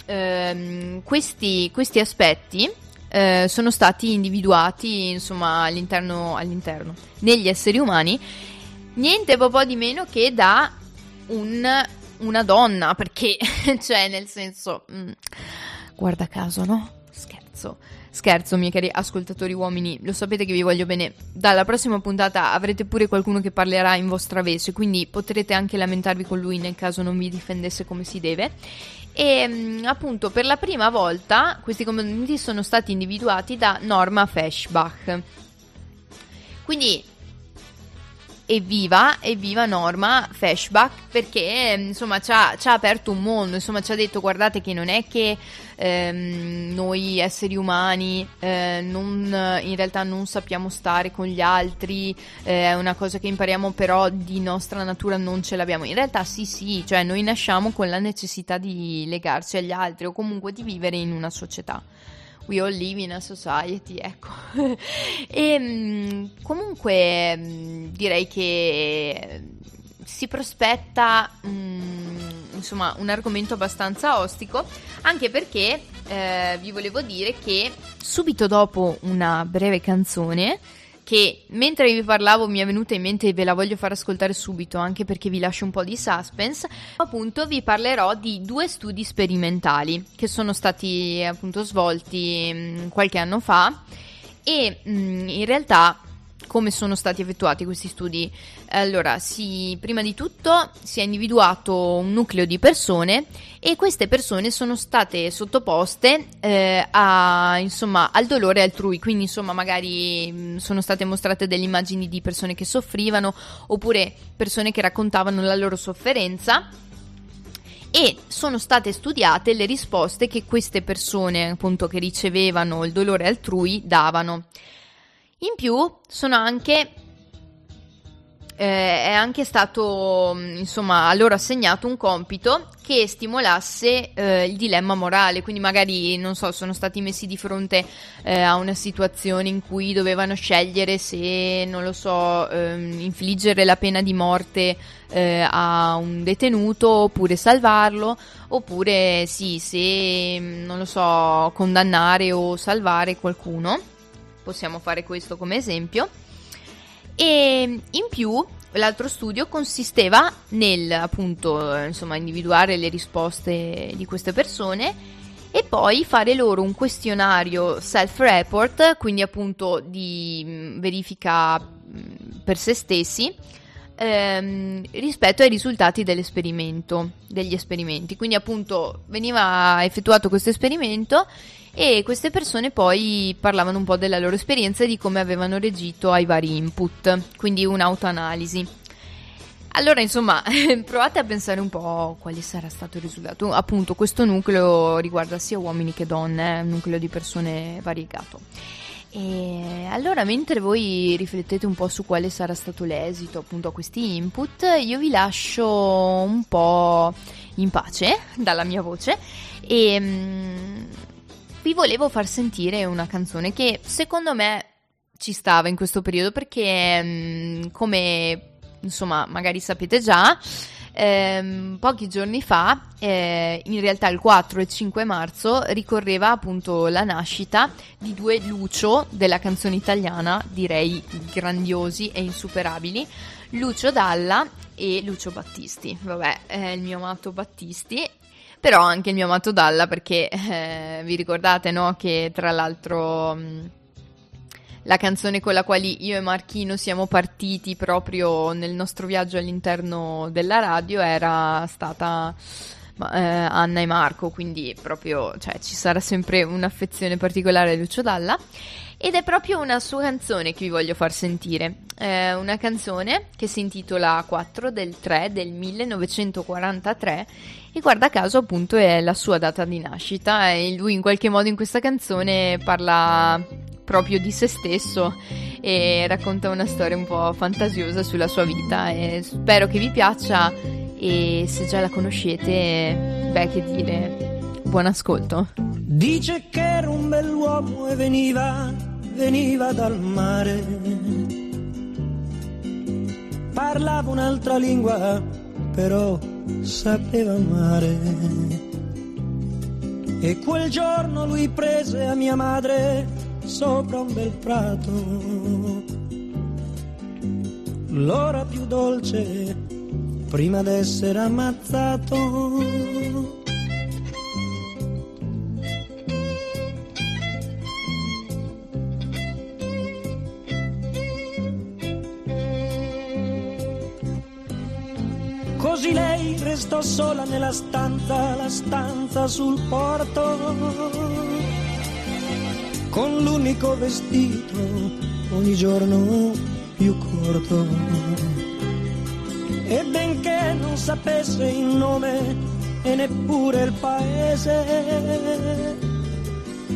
ehm, questi, questi, aspetti eh, sono stati individuati, insomma, all'interno, all'interno, negli esseri umani, niente po' di meno che da un una donna, perché, cioè, nel senso, mh, mm, guarda caso, no? Scherzo. Scherzo, miei cari ascoltatori uomini, lo sapete che vi voglio bene. Dalla prossima puntata avrete pure qualcuno che parlerà in vostra vece, quindi potrete anche lamentarvi con lui nel caso non vi difendesse come si deve. E mm, appunto, per la prima volta questi componenti sono stati individuati da Norma Feschbach. Quindi evviva, evviva Norma Fashback perché insomma ci ha, ci ha, aperto un mondo, insomma ci ha detto guardate che non è che ehm, noi esseri umani eh, non, in realtà non sappiamo stare con gli altri, eh, è una cosa che impariamo però di nostra natura non ce l'abbiamo, in realtà sì sì, cioè noi nasciamo con la necessità di legarci agli altri o comunque di vivere in una società. We all live in a society, ecco. e mm, comunque mm, direi che si prospetta um, insomma un argomento abbastanza ostico anche perché eh, vi volevo dire che subito dopo una breve canzone che mentre vi parlavo mi è venuta in mente e ve la voglio far ascoltare subito anche perché vi lascio un po' di suspense. Appunto vi parlerò di due studi sperimentali che sono stati appunto svolti mh, mm, qualche anno fa e mh, mm, in realtà come sono stati effettuati questi studi? Allora, si, prima di tutto si è individuato un nucleo di persone e queste persone sono state sottoposte eh, a, insomma, al dolore altrui, quindi insomma magari sono state mostrate delle immagini di persone che soffrivano oppure persone che raccontavano la loro sofferenza e sono state studiate le risposte che queste persone appunto che ricevevano il dolore altrui davano. In più sono anche eh, è anche stato mm, insomma a loro assegnato un compito che stimolasse eh, il dilemma morale, quindi magari non so, sono stati messi di fronte eh, a una situazione in cui dovevano scegliere se, non lo so, ehm, infliggere la pena di morte eh, a un detenuto oppure salvarlo, oppure sì, se, mm, non lo so, condannare o salvare qualcuno. Possiamo fare questo come esempio. E in più l'altro studio consisteva nel appunto insomma individuare le risposte di queste persone e poi fare loro un questionario self-report, quindi appunto di mm, verifica mm, per se stessi ehm, rispetto ai risultati dell'esperimento, degli esperimenti. Quindi appunto veniva effettuato questo esperimento e queste persone poi parlavano un po' della loro esperienza e di come avevano reagito ai vari input, quindi un'autoanalisi. Allora, insomma, provate a pensare un po' quale sarà stato il risultato. Appunto, questo nucleo riguarda sia uomini che donne, è un nucleo di persone variegato. E allora, mentre voi riflettete un po' su quale sarà stato l'esito appunto a questi input, io vi lascio un po' in pace dalla mia voce. E mm, vi volevo far sentire una canzone che secondo me ci stava in questo periodo perché mm, come insomma magari sapete già ehm, pochi giorni fa eh, in realtà il 4 e 5 marzo ricorreva appunto la nascita di due Lucio della canzone italiana direi grandiosi e insuperabili Lucio Dalla e Lucio Battisti. Vabbè è il mio amato Battisti però anche il mio amato Dalla perché eh, vi ricordate no, che tra l'altro mh, la canzone con la quale io e Marchino siamo partiti proprio nel nostro viaggio all'interno della radio era stata eh, Anna e Marco, quindi proprio cioè, ci sarà sempre un'affezione particolare a Lucio Dalla. Ed è proprio una sua canzone che vi voglio far sentire. È una canzone che si intitola 4 del 3 del 1943 e guarda caso appunto è la sua data di nascita e lui in qualche modo in questa canzone parla proprio di se stesso e racconta una storia un po' fantasiosa sulla sua vita e spero che vi piaccia e se già la conoscete, beh che dire, buon ascolto. Dice che era un bell'uomo e veniva, veniva dal mare. Parlava un'altra lingua, però sapeva amare. E quel giorno lui prese a mia madre sopra un bel prato. L'ora più dolce prima d'essere ammazzato. Così lei restò sola nella stanza, la stanza sul porto, con l'unico vestito ogni giorno più corto. E benché non sapesse il nome e neppure il paese,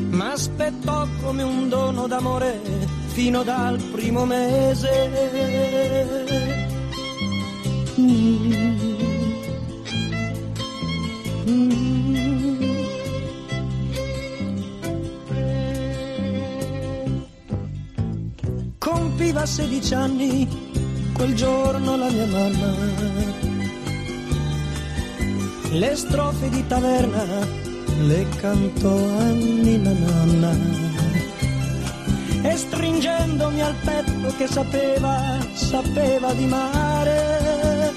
ma aspettò come un dono d'amore fino dal primo mese. Mm. Compiva 16 anni quel giorno la mia mamma. Le strofe di taverna le cantò anni la nonna. E stringendomi al petto che sapeva, sapeva di mare,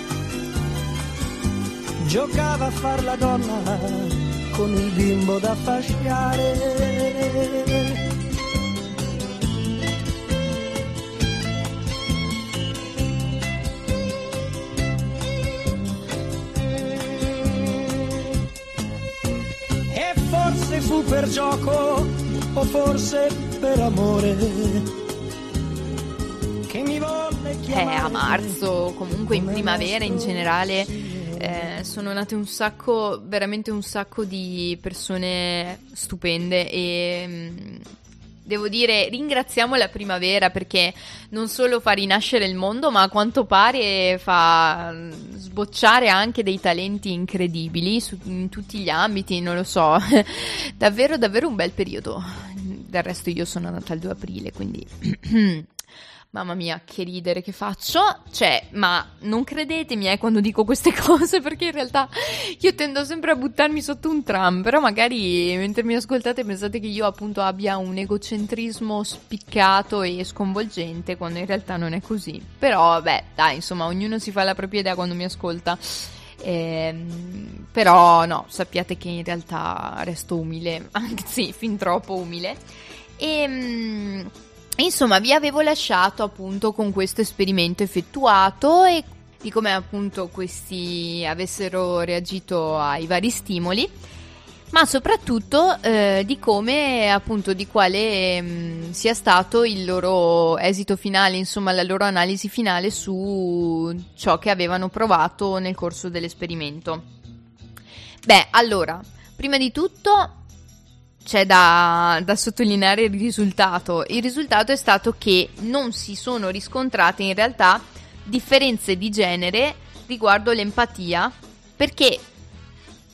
giocava a far la donna con il bimbo da fasciare. Fu per gioco o forse per amore. Che mi volle Eh, chiamare a marzo, comunque in primavera in generale, eh, sono nate un sacco, veramente un sacco di persone stupende e mm, devo dire ringraziamo la primavera perché non solo fa rinascere il mondo ma a quanto pare fa mm, sbocciare anche dei talenti incredibili su- in tutti gli ambiti, non lo so, davvero davvero un bel periodo. Del resto io sono nata il 2 aprile, quindi Mamma mia, che ridere che faccio. Cioè, ma non credetemi eh, quando dico queste cose, perché in realtà io tendo sempre a buttarmi sotto un tram. Però magari mentre mi ascoltate pensate che io appunto abbia un egocentrismo spiccato e sconvolgente, quando in realtà non è così. Però, vabbè, dai, insomma, ognuno si fa la propria idea quando mi ascolta. Ehm, però no, sappiate che in realtà resto umile, anzi, fin troppo umile. E... Insomma, vi avevo lasciato appunto con questo esperimento effettuato e di come appunto questi avessero reagito ai vari stimoli, ma soprattutto eh, di come appunto di quale mh, mm, sia stato il loro esito finale, insomma la loro analisi finale su ciò che avevano provato nel corso dell'esperimento. Beh, allora, prima di tutto c'è da, da, sottolineare il risultato. Il risultato è stato che non si sono riscontrate in realtà differenze di genere riguardo l'empatia, perché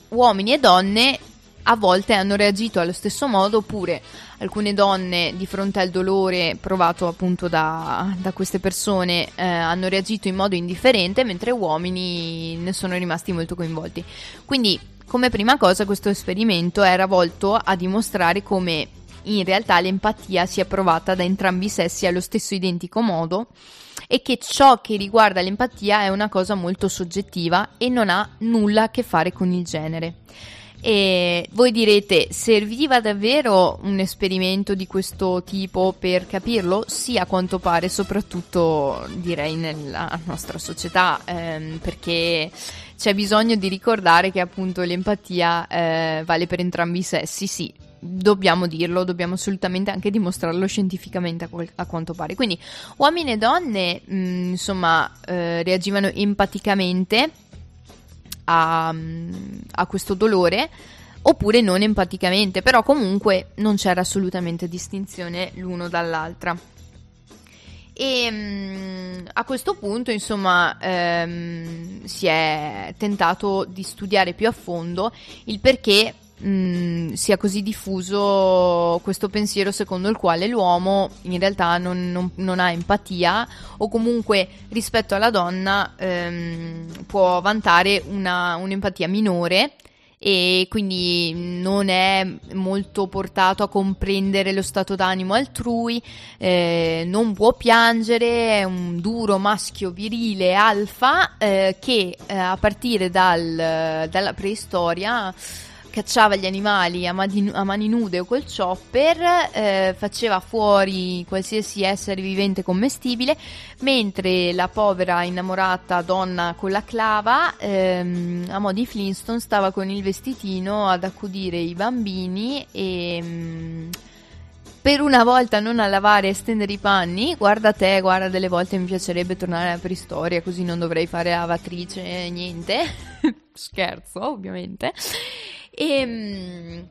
uomini e donne a volte hanno reagito allo stesso modo, oppure alcune donne di fronte al dolore provato appunto da, da queste persone eh, hanno reagito in modo indifferente, mentre uomini ne sono rimasti molto coinvolti. Quindi come prima cosa questo esperimento era volto a dimostrare come in realtà l'empatia sia provata da entrambi i sessi allo stesso identico modo e che ciò che riguarda l'empatia è una cosa molto soggettiva e non ha nulla a che fare con il genere. E voi direte, serviva davvero un esperimento di questo tipo per capirlo? Sì, a quanto pare, soprattutto direi nella nostra società, ehm, perché c'è bisogno di ricordare che appunto l'empatia eh, vale per entrambi i sessi, sì, dobbiamo dirlo, dobbiamo assolutamente anche dimostrarlo scientificamente a, quel, a quanto pare. Quindi uomini e donne, mh, mm, insomma, eh, reagivano empaticamente a, a questo dolore oppure non empaticamente, però comunque non c'era assolutamente distinzione l'uno dall'altra. E mh, a questo punto, insomma, ehm, si è tentato di studiare più a fondo il perché mh, sia così diffuso questo pensiero secondo il quale l'uomo in realtà non, non, non ha empatia o comunque rispetto alla donna ehm, può vantare una, un'empatia minore e quindi non è molto portato a comprendere lo stato d'animo altrui, eh, non può piangere, è un duro maschio virile alfa eh, che eh, a partire dal, dalla preistoria cacciava gli animali a mani, a mani nude o col chopper, eh, faceva fuori qualsiasi essere vivente commestibile, mentre la povera innamorata donna con la clava, ehm, a mo' di Flintstone, stava con il vestitino ad accudire i bambini e... Mh, per una volta non a lavare e stendere i panni, guarda te, guarda delle volte mi piacerebbe tornare alla preistoria così non dovrei fare lavatrice, niente, scherzo ovviamente. E, ehm,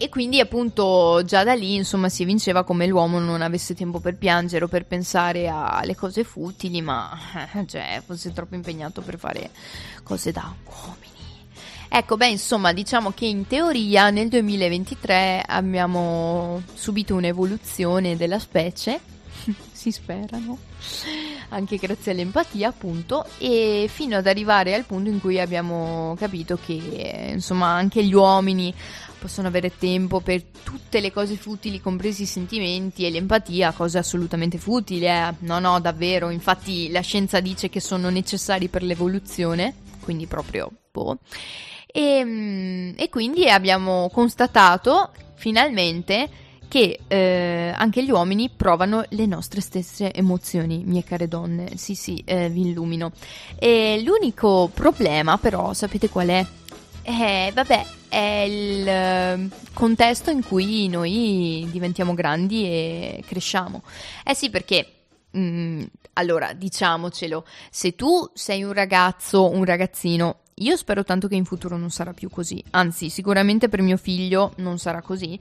e quindi appunto già da lì insomma si evinceva come l'uomo non avesse tempo per piangere o per pensare alle cose futili, ma cioè, fosse troppo impegnato per fare cose da uomini. Ecco, beh, insomma, diciamo che in teoria nel 2023 abbiamo subito un'evoluzione della specie, si sperano anche grazie all'empatia appunto e fino ad arrivare al punto in cui abbiamo capito che insomma anche gli uomini possono avere tempo per tutte le cose futili, compresi i sentimenti e l'empatia, cosa assolutamente futile. Eh? No, no, davvero. Infatti, la scienza dice che sono necessari per l'evoluzione, quindi proprio boh. E, e quindi abbiamo constatato finalmente che eh, anche gli uomini provano le nostre stesse emozioni, mie care donne. Sì, sì, eh, vi illumino. E l'unico problema, però, sapete qual è? Eh, vabbè, è il eh, contesto in cui noi diventiamo grandi e cresciamo. Eh sì, perché mm, allora, diciamocelo, se tu sei un ragazzo, un ragazzino, io spero tanto che in futuro non sarà più così, anzi sicuramente per mio figlio non sarà così,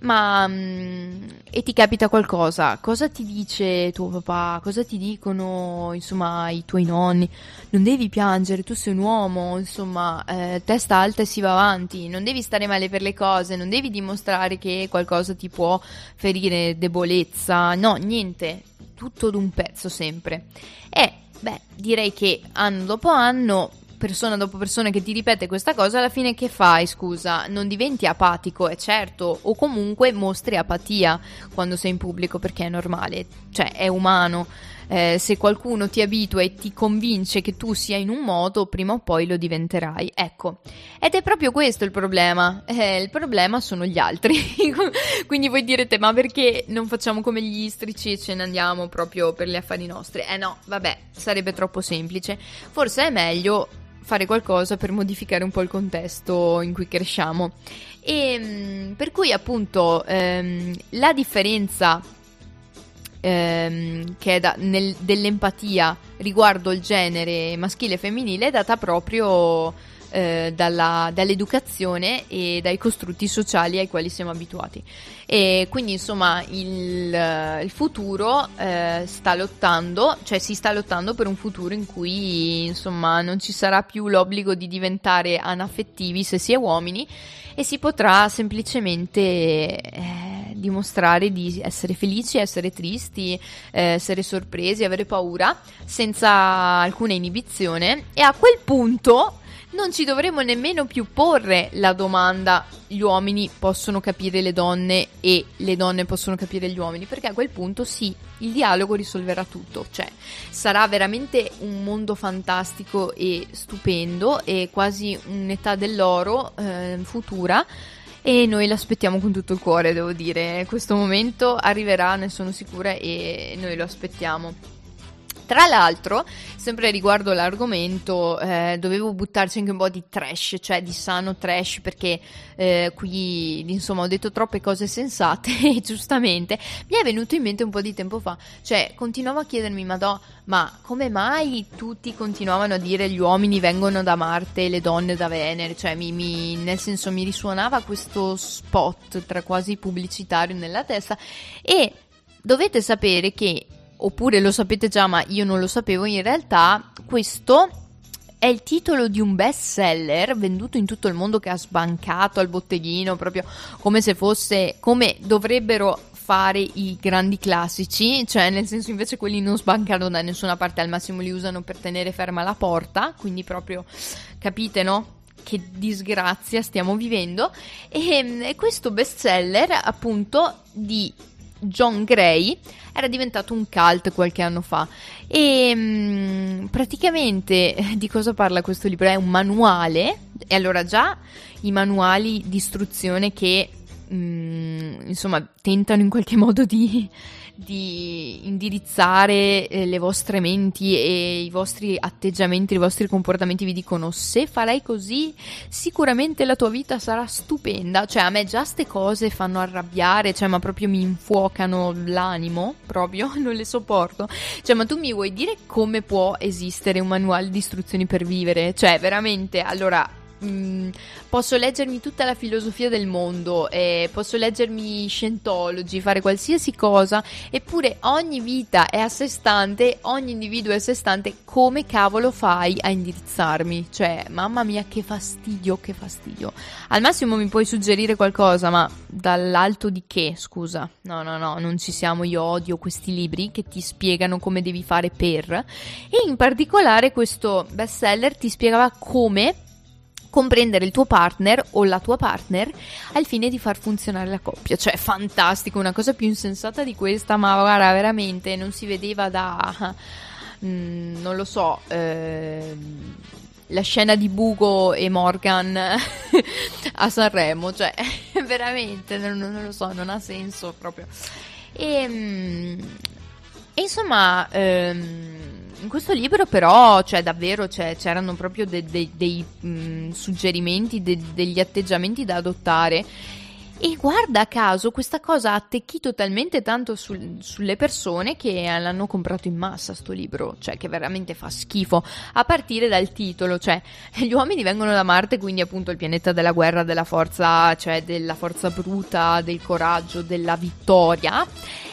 ma mm, e ti capita qualcosa, cosa ti dice tuo papà, cosa ti dicono insomma i tuoi nonni, non devi piangere, tu sei un uomo, insomma eh, testa alta e si va avanti, non devi stare male per le cose, non devi dimostrare che qualcosa ti può ferire debolezza, no, niente, tutto d'un pezzo sempre. E beh, direi che anno dopo anno persona dopo persona che ti ripete questa cosa, alla fine che fai? Scusa, non diventi apatico, è certo, o comunque mostri apatia quando sei in pubblico perché è normale, cioè è umano. Eh, se qualcuno ti abitua e ti convince che tu sia in un modo, prima o poi lo diventerai. Ecco, ed è proprio questo il problema. Eh, il problema sono gli altri. Quindi voi direte, ma perché non facciamo come gli istrici e ce ne andiamo proprio per gli affari nostri? Eh no, vabbè, sarebbe troppo semplice. Forse è meglio fare qualcosa per modificare un po' il contesto in cui cresciamo. E mm, per cui appunto ehm, la differenza ehm, che è da, nel, dell'empatia riguardo il genere maschile e femminile è data proprio eh, dalla, dall'educazione e dai costrutti sociali ai quali siamo abituati. E quindi insomma il, il futuro eh, sta lottando, cioè si sta lottando per un futuro in cui insomma non ci sarà più l'obbligo di diventare anaffettivi se si è uomini e si potrà semplicemente eh, dimostrare di essere felici, essere tristi, eh, essere sorpresi, avere paura senza alcuna inibizione e a quel punto non ci dovremmo nemmeno più porre la domanda gli uomini possono capire le donne e le donne possono capire gli uomini, perché a quel punto sì, il dialogo risolverà tutto, cioè sarà veramente un mondo fantastico e stupendo e quasi un'età dell'oro eh, futura e noi l'aspettiamo con tutto il cuore, devo dire, questo momento arriverà, ne sono sicura e noi lo aspettiamo. Tra l'altro, sempre riguardo l'argomento, eh, dovevo buttarci anche un po' di trash, cioè di sano trash, perché eh, qui insomma ho detto troppe cose sensate e giustamente mi è venuto in mente un po' di tempo fa, cioè continuavo a chiedermi, Madò, ma come mai tutti continuavano a dire gli uomini vengono da Marte e le donne da Venere? Cioè, mi, mi, nel senso mi risuonava questo spot tra quasi pubblicitario nella testa e dovete sapere che oppure lo sapete già ma io non lo sapevo, in realtà questo è il titolo di un best seller venduto in tutto il mondo che ha sbancato al botteghino, proprio come se fosse, come dovrebbero fare i grandi classici, cioè nel senso invece quelli non sbancano da nessuna parte, al massimo li usano per tenere ferma la porta, quindi proprio capite, no? Che disgrazia stiamo vivendo. E, e questo bestseller, appunto, di John Gray era diventato un cult qualche anno fa e mm, praticamente di cosa parla questo libro? È un manuale e allora già i manuali di istruzione che mh, mm, insomma tentano in qualche modo di di indirizzare eh, le vostre menti e i vostri atteggiamenti, i vostri comportamenti vi dicono se farai così sicuramente la tua vita sarà stupenda, cioè a me già ste cose fanno arrabbiare, cioè ma proprio mi infuocano l'animo, proprio non le sopporto, cioè ma tu mi vuoi dire come può esistere un manuale di istruzioni per vivere? Cioè veramente, allora Mm, posso leggermi tutta la filosofia del mondo, eh, posso leggermi Scientology, fare qualsiasi cosa, eppure ogni vita è a sé stante, ogni individuo è a sé stante, come cavolo fai a indirizzarmi? Cioè, mamma mia, che fastidio, che fastidio. Al massimo mi puoi suggerire qualcosa, ma dall'alto di che, scusa? No, no, no, non ci siamo, io odio questi libri che ti spiegano come devi fare per. E in particolare questo bestseller ti spiegava come comprendere il tuo partner o la tua partner al fine di far funzionare la coppia. Cioè, fantastico, una cosa più insensata di questa, ma guarda, veramente non si vedeva da... Mm, non lo so, eh, la scena di Bugo e Morgan a Sanremo, cioè, veramente, non, non, lo so, non ha senso proprio. E, mm, e insomma... Ehm, in questo libro però, cioè davvero, cioè, c'erano proprio de, de, dei mh, suggerimenti, de, degli atteggiamenti da adottare. E guarda caso, questa cosa ha attecchito talmente tanto sul- sulle persone che l'hanno comprato in massa sto libro, cioè che veramente fa schifo, a partire dal titolo, cioè gli uomini vengono da Marte, quindi appunto il pianeta della guerra, della forza, cioè della forza bruta, del coraggio, della vittoria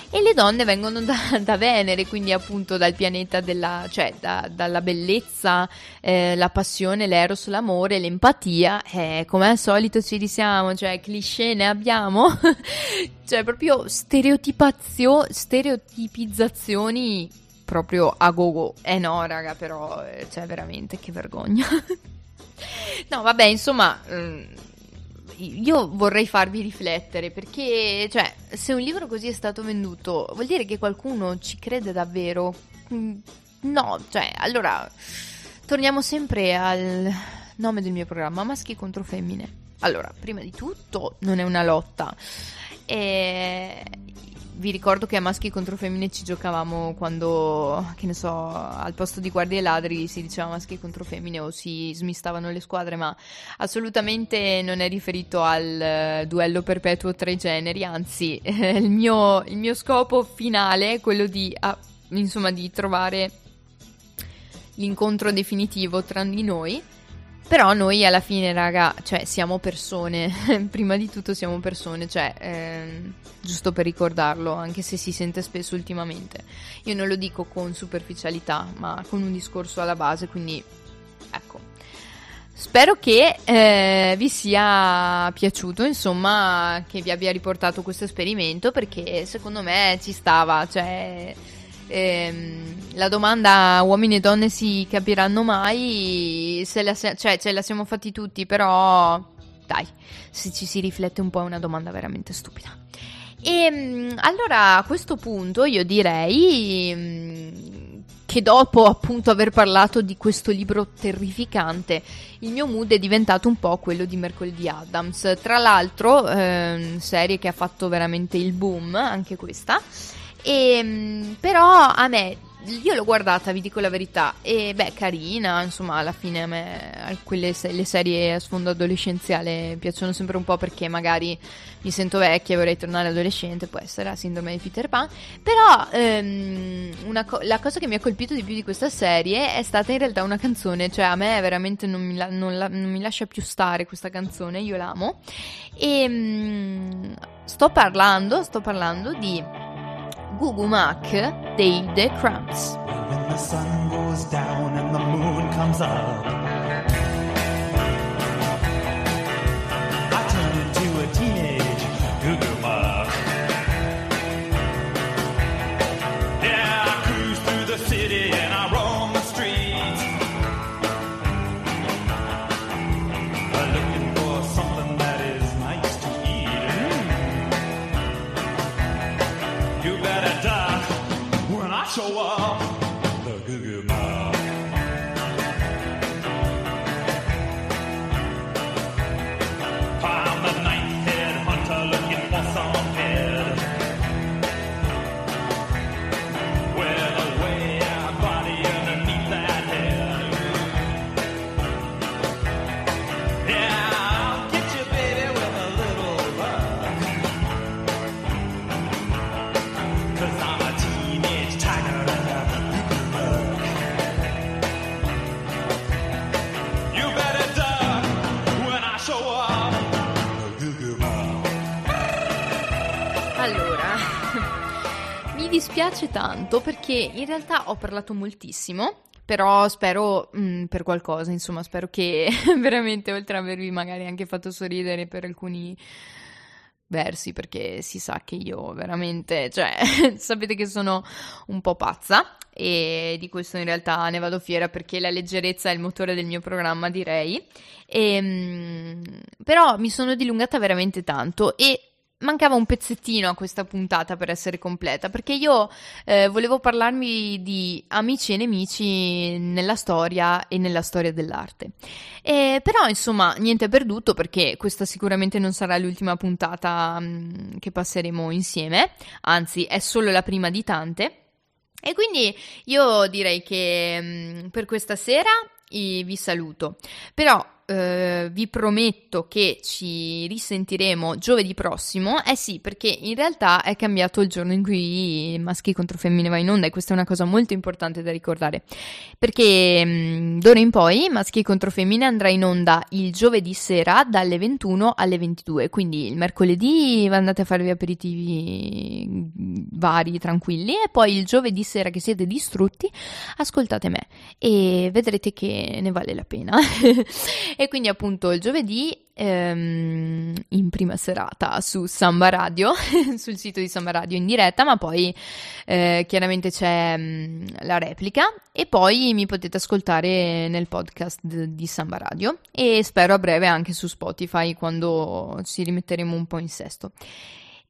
e le donne vengono da, da Venere, quindi appunto dal pianeta della, cioè da, dalla bellezza, eh, la passione, l'eros, l'amore, l'empatia, eh, come al solito ci risiamo, cioè cliché ne abbiamo, cioè proprio stereotipizzazioni proprio a gogo. Eh no, raga, però, eh, cioè veramente che vergogna. no, vabbè, insomma... Mm, io vorrei farvi riflettere perché, cioè, se un libro così è stato venduto, vuol dire che qualcuno ci crede davvero? Mm, no, cioè, allora, torniamo sempre al nome del mio programma, maschi contro femmine. Allora, prima di tutto, non è una lotta. E vi ricordo che a maschi contro femmine ci giocavamo quando, che ne so, al posto di guardie e ladri si diceva maschi contro femmine o si smistavano le squadre, ma assolutamente non è riferito al eh, duello perpetuo tra i generi, anzi il, mio, il mio scopo finale è quello di, ah, insomma, di trovare l'incontro definitivo tra di noi però noi alla fine, raga, cioè siamo persone, prima di tutto siamo persone, cioè, ehm, giusto per ricordarlo, anche se si sente spesso ultimamente. Io non lo dico con superficialità, ma con un discorso alla base, quindi ecco. Spero che eh, vi sia piaciuto, insomma, che vi abbia riportato questo esperimento, perché secondo me ci stava, cioè ehm, la domanda uomini e donne si capiranno mai, se la, cioè ce la siamo fatti tutti, però dai, se ci si riflette un po' è una domanda veramente stupida. E ehm, allora a questo punto io direi mm, che dopo appunto aver parlato di questo libro terrificante, il mio mood è diventato un po' quello di Mercoledì Adams. Tra l'altro, ehm, serie che ha fatto veramente il boom, anche questa. E, ehm, però a me, io l'ho guardata, vi dico la verità, e beh, carina, insomma, alla fine a me quelle, le serie a sfondo adolescenziale piacciono sempre un po' perché magari mi sento vecchia e vorrei tornare adolescente, può essere la sindrome di Peter Pan, però ehm, co- la cosa che mi ha colpito di più di questa serie è stata in realtà una canzone, cioè a me veramente non mi, la- non la- non mi lascia più stare questa canzone, io l'amo, e ehm, sto parlando, sto parlando di Gugu Mac dei The Cramps. Dispiace tanto perché in realtà ho parlato moltissimo, però spero mm, per qualcosa, insomma, spero che veramente oltre ad avervi magari anche fatto sorridere per alcuni versi, perché si sa che io veramente, cioè, sapete che sono un po' pazza e di questo in realtà ne vado fiera perché la leggerezza è il motore del mio programma, direi. E, mm, però mi sono dilungata veramente tanto e mancava un pezzettino a questa puntata per essere completa, perché io eh, volevo parlarmi di amici e nemici nella storia e nella storia dell'arte. E, però, insomma, niente perduto perché questa sicuramente non sarà l'ultima puntata mh, che passeremo insieme, anzi è solo la prima di tante. E quindi io direi che mh, per questa sera vi saluto. Però eh, vi prometto che ci risentiremo giovedì prossimo. Eh sì, perché in realtà è cambiato il giorno in cui maschi contro femmine va in onda e questa è una cosa molto importante da ricordare. Perché mh, d'ora in poi maschi contro femmine andrà in onda il giovedì sera dalle 21 alle 22. Quindi il mercoledì andate a farvi aperitivi vari, tranquilli e poi il giovedì sera che siete distrutti ascoltate me e vedrete che ne vale la pena. e quindi appunto il giovedì ehm, in prima serata su Samba Radio, sul sito di Samba Radio in diretta, ma poi eh, chiaramente c'è mh, mm, la replica. E poi mi potete ascoltare nel podcast di Samba Radio. E spero a breve anche su Spotify quando ci rimetteremo un po' in sesto.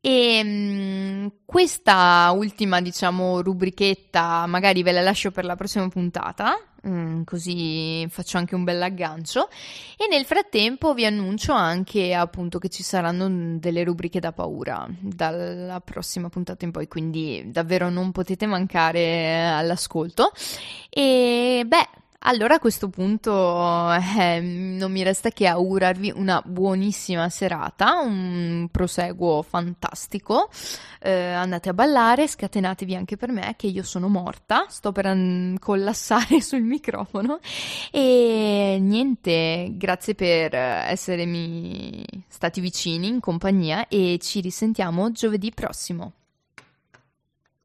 E mm, questa ultima, diciamo, rubrichetta magari ve la lascio per la prossima puntata, mm, così faccio anche un bel aggancio. E nel frattempo vi annuncio anche appunto che ci saranno delle rubriche da paura dalla prossima puntata in poi, quindi davvero non potete mancare all'ascolto. E beh. Allora a questo punto eh, non mi resta che augurarvi una buonissima serata, un proseguo fantastico. Eh, andate a ballare, scatenatevi anche per me che io sono morta, sto per an- collassare sul microfono e niente, grazie per essermi stati vicini in compagnia e ci risentiamo giovedì prossimo.